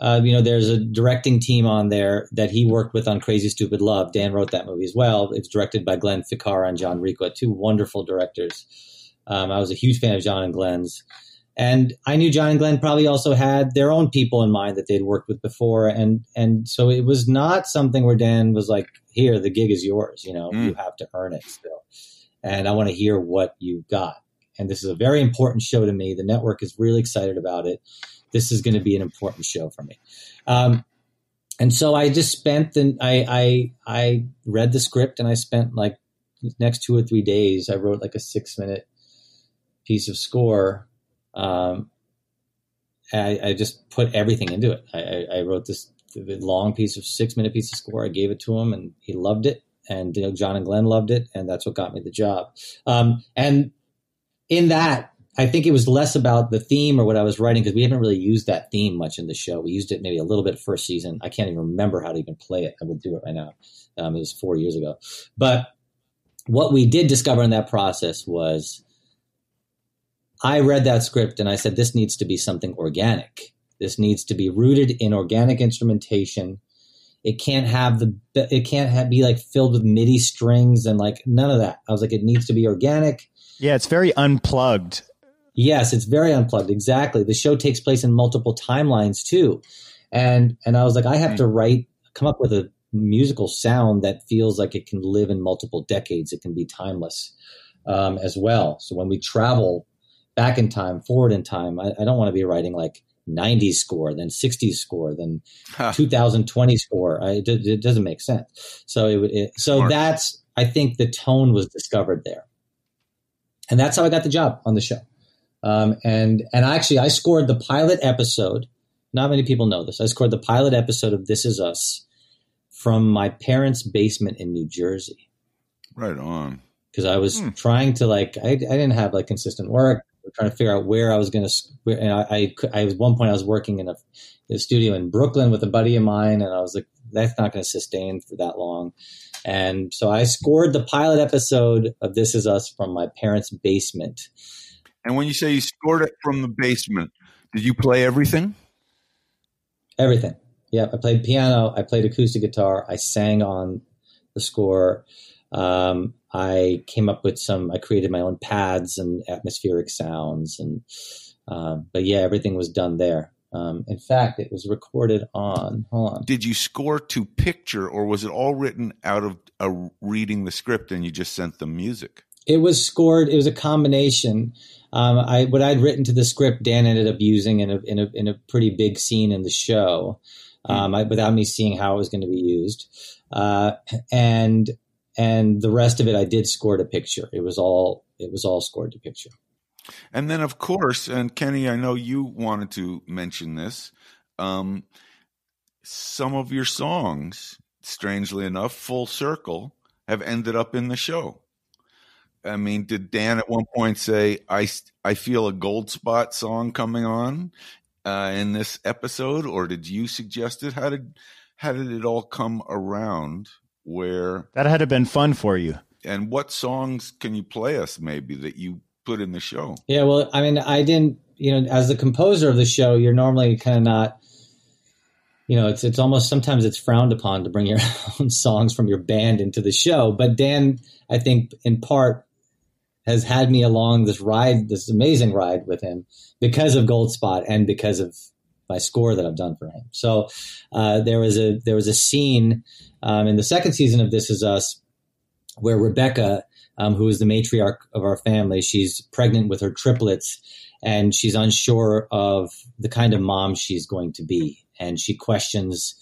Uh, you know, there's a directing team on there that he worked with on Crazy Stupid Love. Dan wrote that movie as well. It's directed by Glenn Ficarra and John Requa, two wonderful directors. Um, I was a huge fan of John and Glenn's. And I knew John and Glenn probably also had their own people in mind that they'd worked with before. And, and so it was not something where Dan was like, here, the gig is yours. You know, Mm. you have to earn it still. And I want to hear what you got. And this is a very important show to me. The network is really excited about it. This is going to be an important show for me. Um, and so I just spent the I, I I read the script and I spent like the next two or three days. I wrote like a six minute piece of score. Um, I, I just put everything into it. I, I, wrote this long piece of six minute piece of score. I gave it to him and he loved it. And you know, John and Glenn loved it, and that's what got me the job. Um, and in that, I think it was less about the theme or what I was writing because we haven't really used that theme much in the show. We used it maybe a little bit first season. I can't even remember how to even play it. I would do it right now. Um, it was four years ago. But what we did discover in that process was I read that script and I said, this needs to be something organic. This needs to be rooted in organic instrumentation. It can't have the, it can't have, be like filled with MIDI strings and like none of that. I was like, it needs to be organic Yeah, it's very unplugged. Yes, it's very unplugged. Exactly. The show takes place in multiple timelines too, and and I was like, I have to write, come up with a musical sound that feels like it can live in multiple decades. It can be timeless um, as well. So when we travel back in time, forward in time, I, I don't want to be writing like 90s score, then 60s score, then 2020 score. I, it, it doesn't make sense. So it, it so Smart. that's I think the tone was discovered there, and that's how I got the job on the show. Um, and and actually, I scored the pilot episode. Not many people know this. I scored the pilot episode of This Is Us from my parents' basement in New Jersey Right on. because I was Hmm. trying to like I, I didn't have like consistent work. Trying to figure out where I was going to. And I, I, I, at one point, I was working in a, in a studio in Brooklyn with a buddy of mine, and I was like, that's not going to sustain for that long. And so I scored the pilot episode of This Is Us from my parents' basement. And when you say you scored it from the basement, did you play everything? Everything. Yeah, I played piano. I played acoustic guitar. I sang on the score. Um, I came up with some. I created my own pads and atmospheric sounds, and um, but yeah, everything was done there. Um, in fact, it was recorded on. Hold on. Did you score to picture, or was it all written out of uh, reading the script and you just sent them music? It was scored. It was a combination. Um, I what I'd written to the script, Dan ended up using in a in a in a pretty big scene in the show, um, I, without me seeing how it was going to be used, uh, and and the rest of it I did score to picture. It was all it was all scored to picture. And then, of course, and Kenny, I know you wanted to mention this. Um, some of your songs, strangely enough, full circle, have ended up in the show. I mean, did Dan at one point say, "I I feel a Goldspot song coming on uh, in this episode," or did you suggest it? How did how did it all come around? Where That had to have been fun for you. and what songs can you play us maybe that you put in the show? Yeah, well, I mean, I didn't, you know, as the composer of the show, you're normally kind of not, you know, it's it's almost sometimes it's frowned upon to bring your (laughs) own songs from your band into the show. But Dan, I think, in part, has had me along this ride, this amazing ride with him because of Goldspot and because of my score that I've done for him. So uh, there was a there was a scene um, in the second season of This Is Us where Rebecca um, who is the matriarch of our family. She's pregnant with her triplets, and she's unsure of the kind of mom she's going to be, and she questions.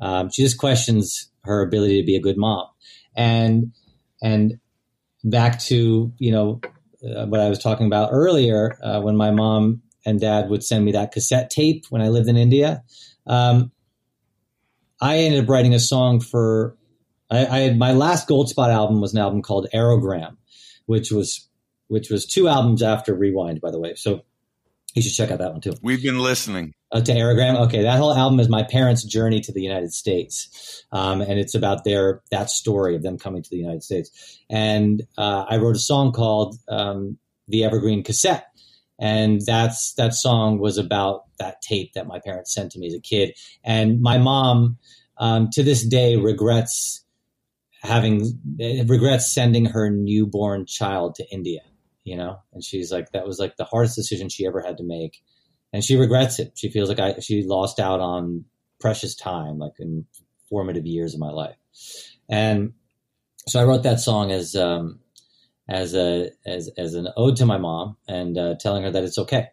Um, she just questions her ability to be a good mom, and and back to you know uh, what I was talking about earlier uh, when my mom and dad would send me that cassette tape when I lived in India. Um, I ended up writing a song for I, I had my last Goldspot album was an album called Aerogram, which was which was two albums after Rewind, by the way. So you should check out that one too. We've been listening. Uh, to Aerogram, okay, that whole album is my parents' journey to the United States, um, and it's about their that story of them coming to the United States. And uh, I wrote a song called um, "The Evergreen Cassette." And that's that song was about that tape that my parents sent to me as a kid. And my mom, um, to this day, regrets having regrets sending her newborn child to India, you know, and she's like, that was like the hardest decision she ever had to make. And she regrets it. She feels like I, she lost out on precious time, like in formative years of my life. And so I wrote that song as, um, as a, as, as an ode to my mom and, uh, telling her that it's okay.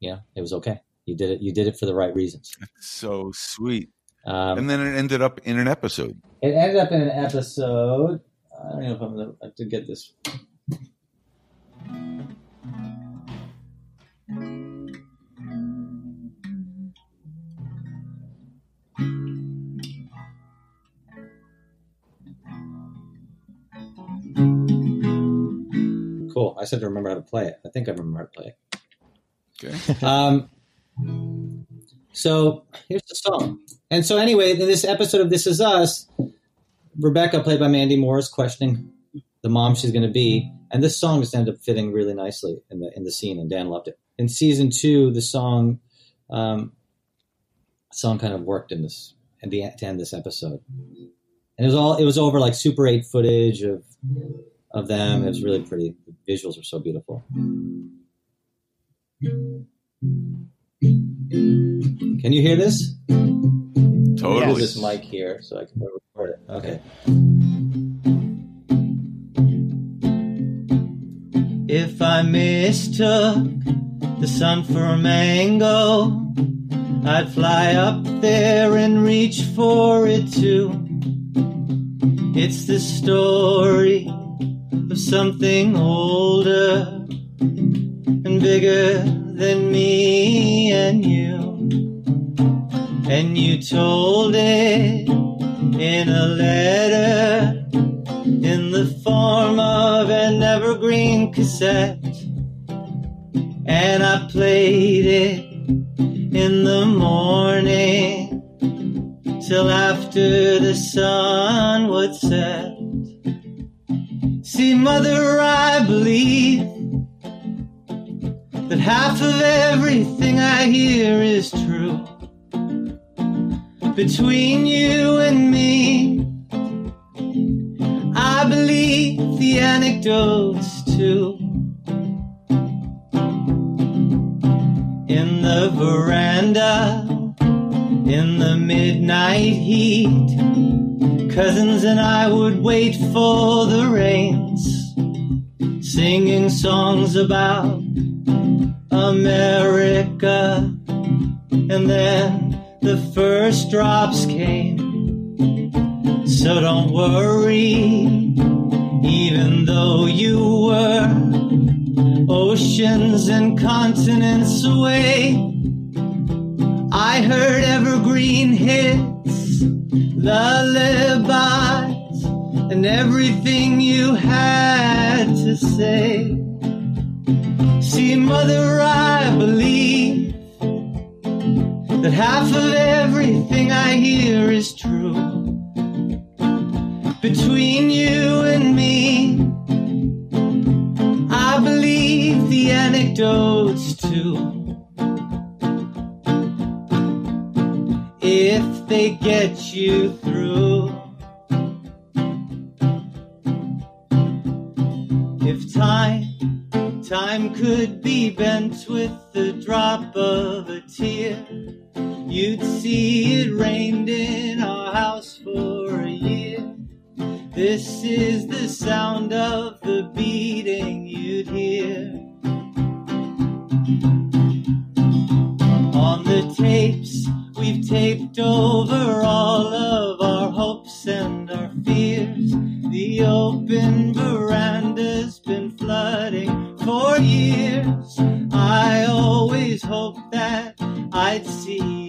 You know, it was okay. You did it. You did it for the right reasons. So sweet. Um, and then it ended up in an episode. It ended up in an episode. I don't know if I'm gonna have to get this. Cool. I said to remember how to play it. I think I remember how to play it. Okay. (laughs) Um, so here's the song. And so anyway, in this episode of This Is Us, Rebecca, played by Mandy Moore, is questioning the mom she's going to be, and this song just ended up fitting really nicely in the in the scene, and Dan loved it. In season two, the song, um, song kind of worked in this and the to end this episode, and it was all it was over like Super Eight footage of of them. It was mm. really pretty. The visuals were so beautiful. Can you hear this? Totally. Use this mic here so I can record it. Okay. If I mistook the sun for a mango, I'd fly up there and reach for it too. It's the story of something older and bigger than me and you. And you told it in a letter in the form of an evergreen cassette. And I played it in the morning till after the sun would set. See, mother, I believe that half of everything I hear is true. Between you and me, I believe the anecdotes too. In the veranda, in the midnight heat, cousins and I would wait for the rains, singing songs about America. And then the first drops came. So don't worry, even though you were oceans and continents away. I heard evergreen hits, lullabies, and everything you had to say. See, mother, I believe that half of everything I hear is true. Between you and me, I believe the anecdotes Get you through. If time, time could be bent with the drop of a tear, you'd see it rained in our house for a year. This is the sound of the beating you'd hear. Taped over all of our hopes and our fears. The open veranda's been flooding for years. I always hoped that I'd see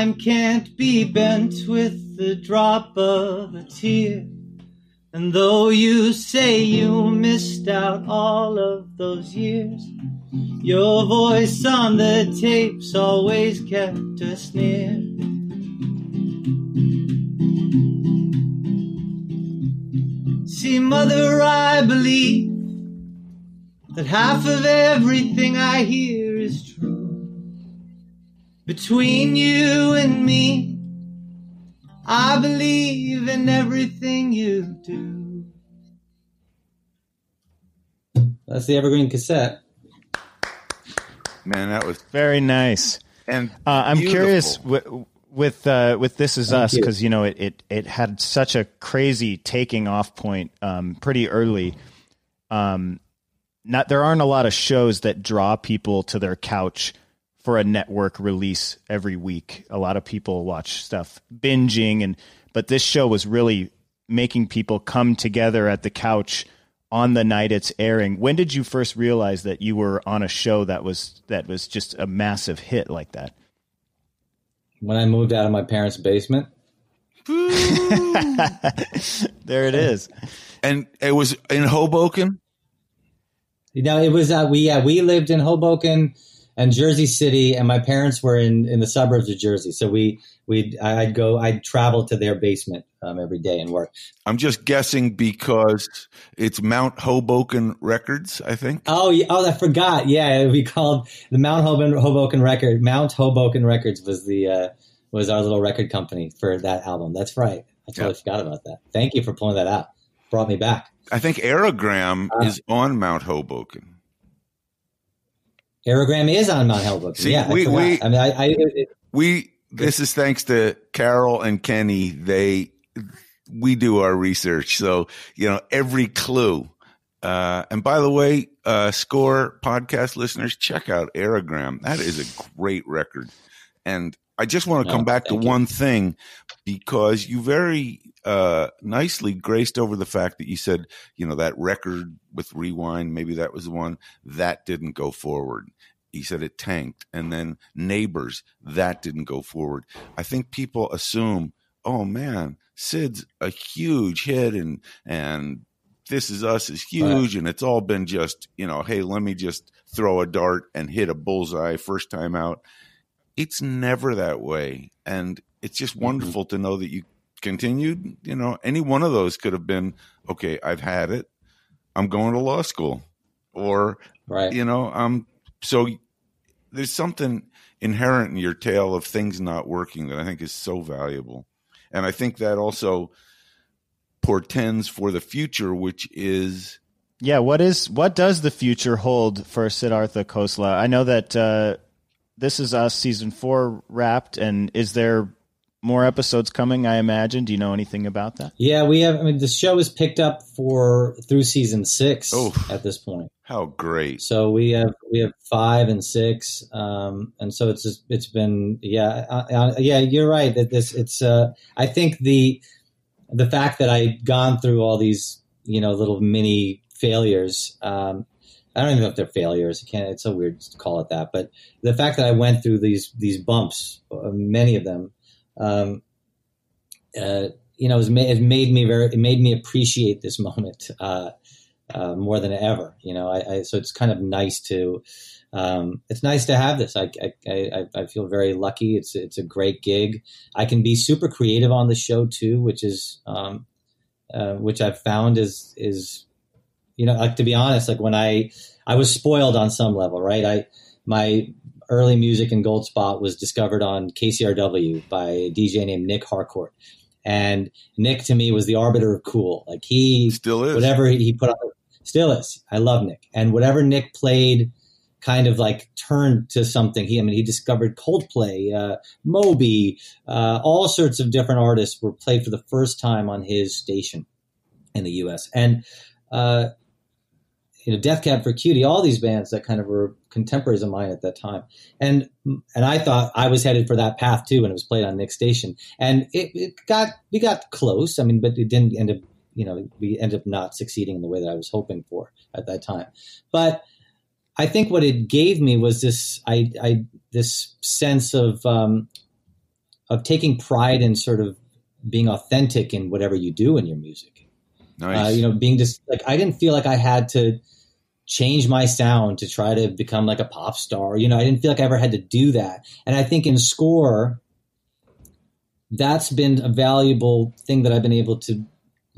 time can't be bent with the drop of a tear. And though you say you missed out all of those years, your voice on the tapes always kept us near. See, mother, I believe that half of everything I hear is true. Between you and me, I believe in everything you do. That's the Evergreen cassette. Man, that was Very nice. and Uh, I'm curious with with, uh, with This Is Thank Us you. because you know it, it it had such a crazy taking off point um, pretty early. Um, not there aren't a lot of shows that draw people to their couch for a network release every week. A lot of people watch stuff binging and but this show was really making people come together at the couch on the night it's airing. When did you first realize that you were on a show that was that was just a massive hit like that? When I moved out of my parents' basement, (laughs) there it is. and it was in Hoboken. You know, it was uh, we yeah we lived in Hoboken and Jersey City, and my parents were in in the suburbs of Jersey. So we we I'd go I'd travel to their basement um, every day and work. I'm just guessing because it's Mount Hoboken Records, I think. Oh, oh, I forgot. Yeah, we called the Mount Hoboken Hoboken Record. Mount Hoboken Records was the uh, was our little record company for that album. That's right. I totally Yeah. forgot about that. Thank you for pulling that out. Brought me back. I think Aerogram Uh, is on Mount Hoboken. Aerogram is on Mount Hoboken. See, yeah, I we- we- I mean, I, I it, We this is thanks to Carol and Kenny. They we do our research, so you know every clue. Uh, and by the way, uh, score podcast listeners, check out Aerogram. That is a great record. And I just want to come back to you. one thing because you very uh, nicely graced over the fact that you said, you know, that record with Rewind, maybe that was the one that didn't go forward. He said it tanked. And then Neighbors, that didn't go forward. I think people assume, oh man, Sid's a huge hit and, and this is us is huge and it's all been just, you know, hey, let me just throw a dart and hit a bullseye first time out. It's never that way. And it's just wonderful to know that you continued. You know, any one of those could have been, okay, I've had it. I'm going to law school. Or, right. you know, I'm so there's something inherent in your tale of things not working that I think is so valuable. And I think that also portends for the future, which is Yeah, what is what does the future hold for Siddhartha Khosla? I know that uh, this is us season four wrapped, and is there more episodes coming? I imagine. Do you know anything about that? Yeah, we have. I mean, the show is picked up for through season six Oh. at this point. how great. So we have we have five and six, um, and so it's just, it's been yeah uh, uh, yeah you're right that this it's uh, I think the the fact that I'd gone through all these you know little mini failures. Um, I don't even know if they're failures. You can't. It's so weird to call it that. But the fact that I went through these these bumps, uh, many of them, um, uh, you know, has made, has made me very. It made me appreciate this (laughs) moment uh, uh, more than ever. You know, I, I so it's kind of nice to. Um, it's nice to have this. I, I, I, I feel very lucky. It's it's a great gig. I can be super creative on the show too, which is um, uh, which I've found is is you know like to be honest, like when I I was spoiled on some level, right? I my early music in Goldspot was discovered on KCRW by a DJ named Nic Harcourt, and Nic to me was the arbiter of cool. Like he Still is. whatever he put on still is i love nic and whatever nic played kind of like turned to something he i mean he discovered coldplay uh, moby uh, all sorts of different artists were played for the first time on his station in the us and uh, you know death cab for cutie all these bands that kind of were contemporaries of mine at that time and and i thought i was headed for that path too when it was played on Nic station and it, it got we got close i mean but it didn't end up you know we ended up not succeeding in the way that I was hoping for at that time. But I think what it gave me was this I, I this sense of um, of taking pride in sort of being authentic in whatever you do in your music. Nice. Uh, you know, being just like I didn't feel like I had to change my sound to try to become like a pop star. You know, I didn't feel like I ever had to do that. And I think in score, that's been a valuable thing that I've been able to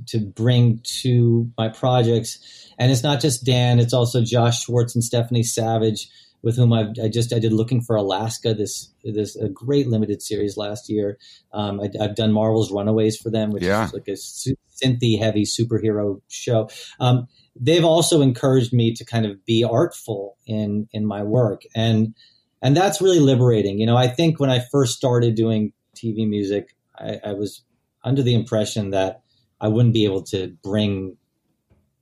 to bring to my projects. And it's not just Dan; it's also Josh Schwartz and Stephanie Savage, with whom I've, I just I did Looking for Alaska, this this a great limited series last year. Um, I, I've done Marvel's Runaways for them, which Yeah. is like a su- synthy heavy superhero show. Um, they've also encouraged me to kind of be artful in in my work, and and that's really liberating. You know, I think when I first started doing TV music, I, I was under the impression that I wouldn't be able to bring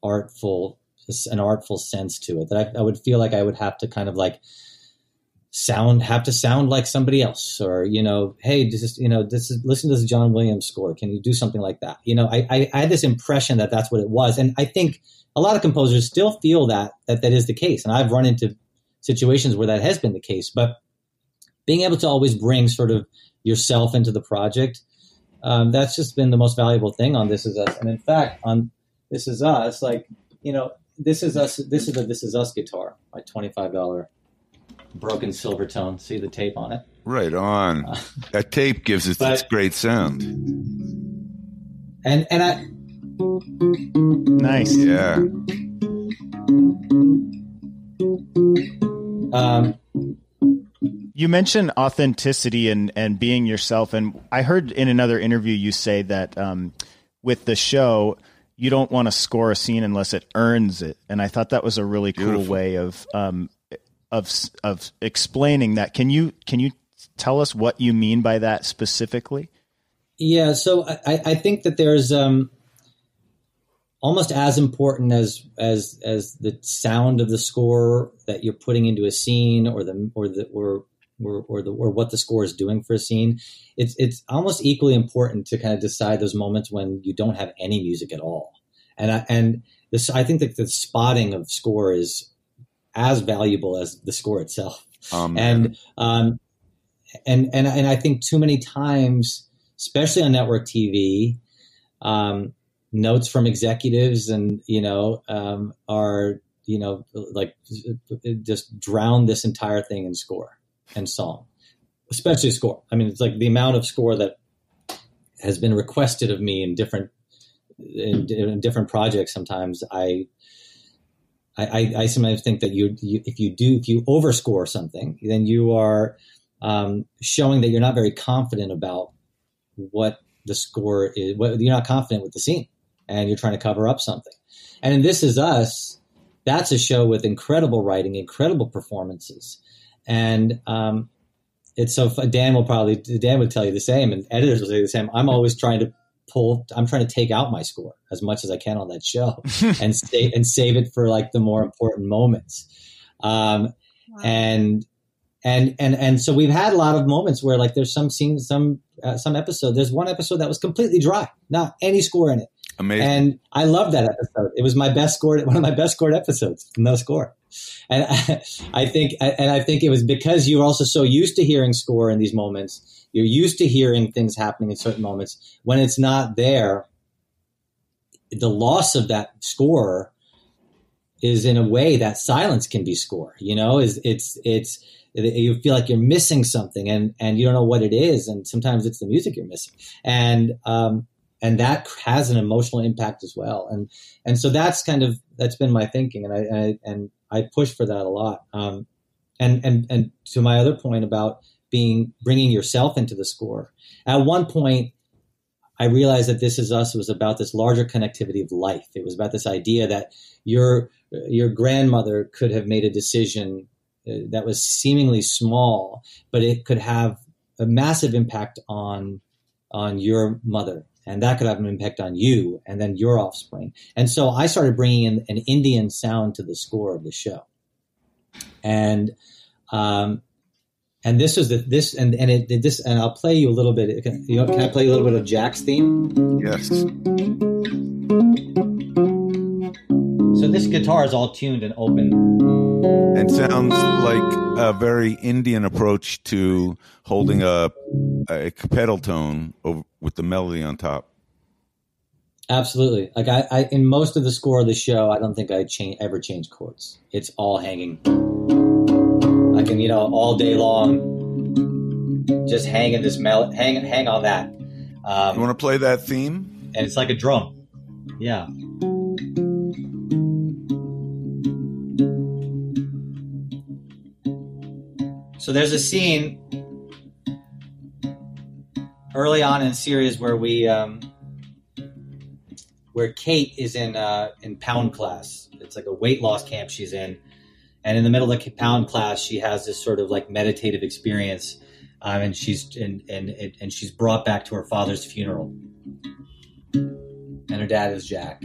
artful an artful sense to it. That I, I would feel like I would have to kind of like sound have to sound like somebody else or you know hey this is you know this is listen to this john williams score. Can you do something like that? You know I, I, I had this impression that that's what it was. And i think a lot of composers still feel that that that is the case. And i've run into situations where that has been the case. But being able to always bring sort of yourself into the project um, that's just been the most valuable thing on this is us. And in fact on this is us like you know this is us. This is a this is us guitar. My twenty five dollar broken Silvertone. See the tape on it. Right on. that tape gives us But- this great sound. And and I Nice. Yeah. um, You mentioned authenticity and, and being yourself, and I heard in another interview you say that um, with the show you don't want to score a scene unless it earns it, and I thought that was a really cool way of um, of of explaining that. Can you can you tell us what you mean by that specifically? Yeah, so I, I think that there's um, almost as important as as as the sound of the score that you're putting into a scene, or the or the or or, or the or what the score is doing for a scene. It's it's almost equally important to kind of decide those moments when you don't have any music at all. And I, and this I think that the spotting of score is as valuable as the score itself Um, and um, and and and I think too many times, especially on network TV, um, notes from executives and you know um, are you know like just drown this entire thing in score and song, especially score. I mean, it's like the amount of score that has been requested of me in different in, in different projects. Sometimes I I, I, sometimes think that you, you, if you do, if you overscore something, then you are um, showing that you're not very confident about what the score is. What, you're not confident with the scene, and you're trying to cover up something. And in This Is Us, that's a show with incredible writing, incredible performances, and um, it's so. Fun. Dan will probably Dan would tell you the same, and editors will say the same. I'm always trying to pull. I'm trying to take out my score as much as I can on that show (laughs) and save and save it for like the more important moments. Um, and and and and so we've had a lot of moments where like there's some scenes, some uh, some episode. There's one episode that was completely dry, not any score in it, amazing. and I love that episode. It was my best scored, one of my best scored episodes, no score. And I, (laughs) I think, and I think it was because you're also so used to hearing score in these moments. You're used to hearing things happening in certain moments. When it's not there, the loss of that score is in a way that silence can be score. You know, is it's it's you feel like you're missing something and and you don't know what it is, and sometimes it's the music you're missing, and um, and that has an emotional impact as well. And and so that's kind of that's been my thinking, and I and I, and I push for that a lot. Um, and and and to my other point about being bringing yourself into the score. At one point, I realized that This Is Us was about this larger connectivity of life. It was about this idea that your your grandmother could have made a decision uh, that was seemingly small, but it could have a massive impact on on your mother, and that could have an impact on you, and then your offspring. And so I started bringing in an Indian sound to the score of the show, and um, and this was the this and and it this and I'll play you a little bit. Can, you know, can I play you a little bit of Jack's theme? yes. Guitar is all tuned and open. And sounds like a very Indian approach to holding a, a pedal tone over, with the melody on top. Absolutely. Like I, I, in most of the score of the show, I don't think I change ever change chords. It's all hanging. I can, you know, all day long, just hang in this mel, hang, hang on that. Um, You want to play that theme? and it's like a drum. Yeah. So there's a scene early on in the series where we um, where Kate is in uh, in pound class. It's like a weight loss camp she's in, and in the middle of the pound class, she has this sort of like meditative experience, um, and she's and and and she's brought back to her father's funeral, and her dad is Jack.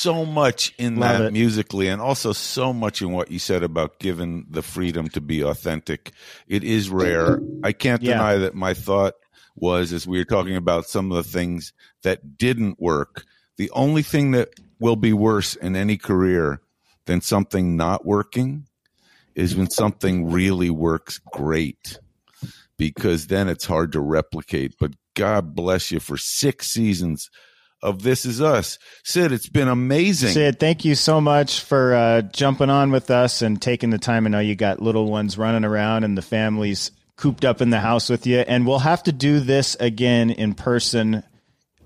So much in Love that it. musically, and also so much in what you said about giving the freedom to be authentic. It is rare. I can't Yeah. deny that my thought was, as we were talking about some of the things that didn't work, the only thing that will be worse in any career than something not working is when something really works great because then it's hard to replicate. But God bless you for six seasons of This Is Us. Sid, it's been amazing. Sid, thank you so much for uh, jumping on with us and taking the time. I know you got little ones running around and the family's cooped up in the house with you. And we'll have to do this again in person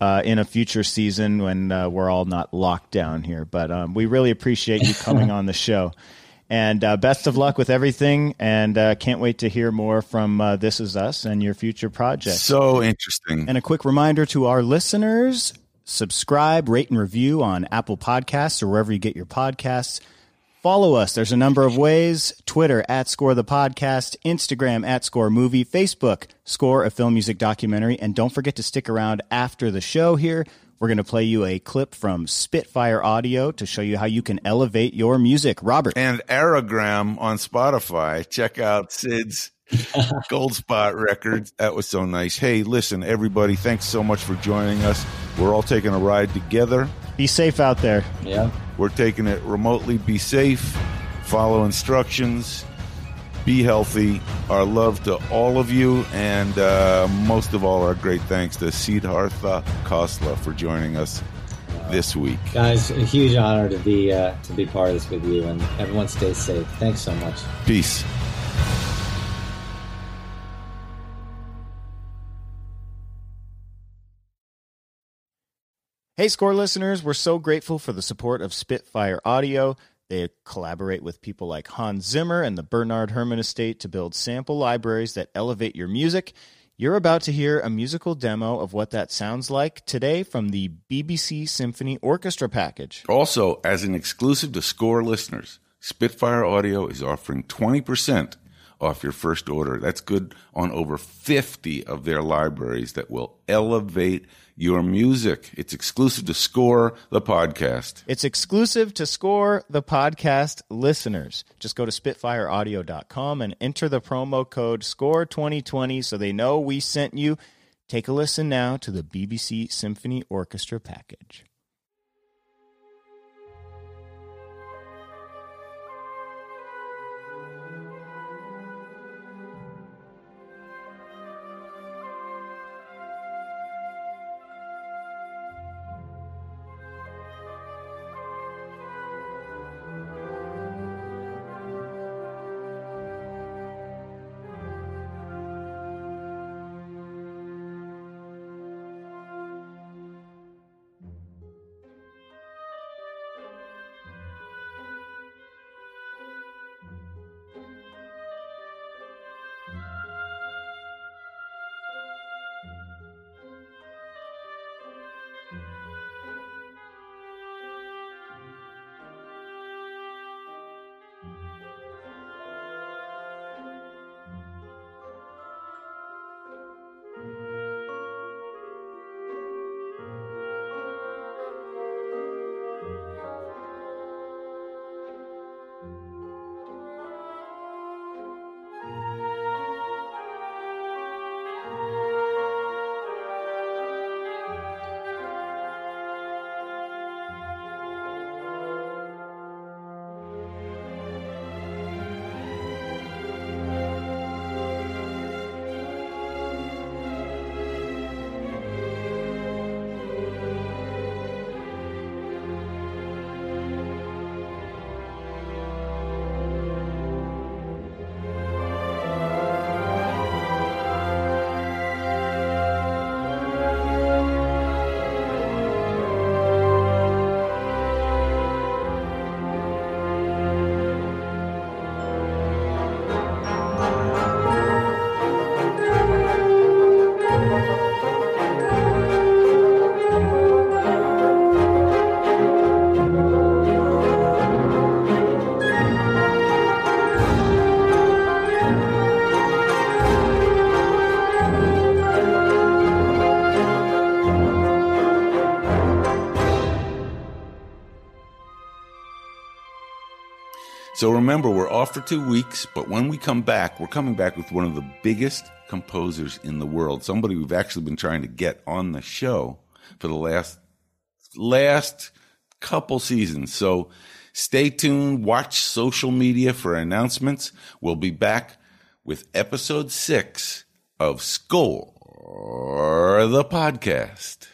uh, in a future season when uh, we're all not locked down here. But um, we really appreciate you coming (laughs) on the show. And uh, best of luck with everything. And uh, can't wait to hear more from uh, This Is Us and your future projects. So interesting. And a quick reminder to our listeners subscribe, rate, and review on Apple Podcasts or wherever you get your podcasts. Follow us. There's a number of ways Twitter at Score the Podcast, Instagram at Score Movie, Facebook, Score a Film Music Documentary. And don't forget to stick around after the show here. We're going to play you a clip from Spitfire Audio to show you how you can elevate your music. Robert. And Aragram on Spotify. Check out Sid's (laughs) Goldspot Records. That was so nice. Hey, listen, everybody, thanks so much for joining us. We're all taking a ride together. Be safe out there. Yeah. We're taking it remotely. Be safe, follow instructions, be healthy. Our love to all of you, and uh, most of all, our great thanks to Siddhartha Khosla for joining us this week. Guys, a huge honor to be uh, to be part of this with you, and everyone stay safe. Thanks so much. Peace. Hey, Score listeners, we're so grateful for the support of Spitfire Audio. They collaborate with people like Hans Zimmer and the Bernard Herrmann Estate to build sample libraries that elevate your music. You're about to hear a musical demo of what that sounds like today from the BBC Symphony Orchestra package. Also, as an exclusive to Score listeners, Spitfire Audio is offering 20% off your first order. That's good on over 50 of their libraries that will elevate your music. It's exclusive to Score, the podcast. It's exclusive to Score the podcast listeners. Just go to spitfireaudio.com and enter the promo code SCORE2020 so they know we sent you. Take a listen now to the BBC Symphony Orchestra package. So remember, we're off for two weeks, but when we come back, we're coming back with one of the biggest composers in the world. Somebody we've actually been trying to get on the show for the last last couple seasons. So stay tuned. Watch social media for announcements. We'll be back with episode six of Score the podcast.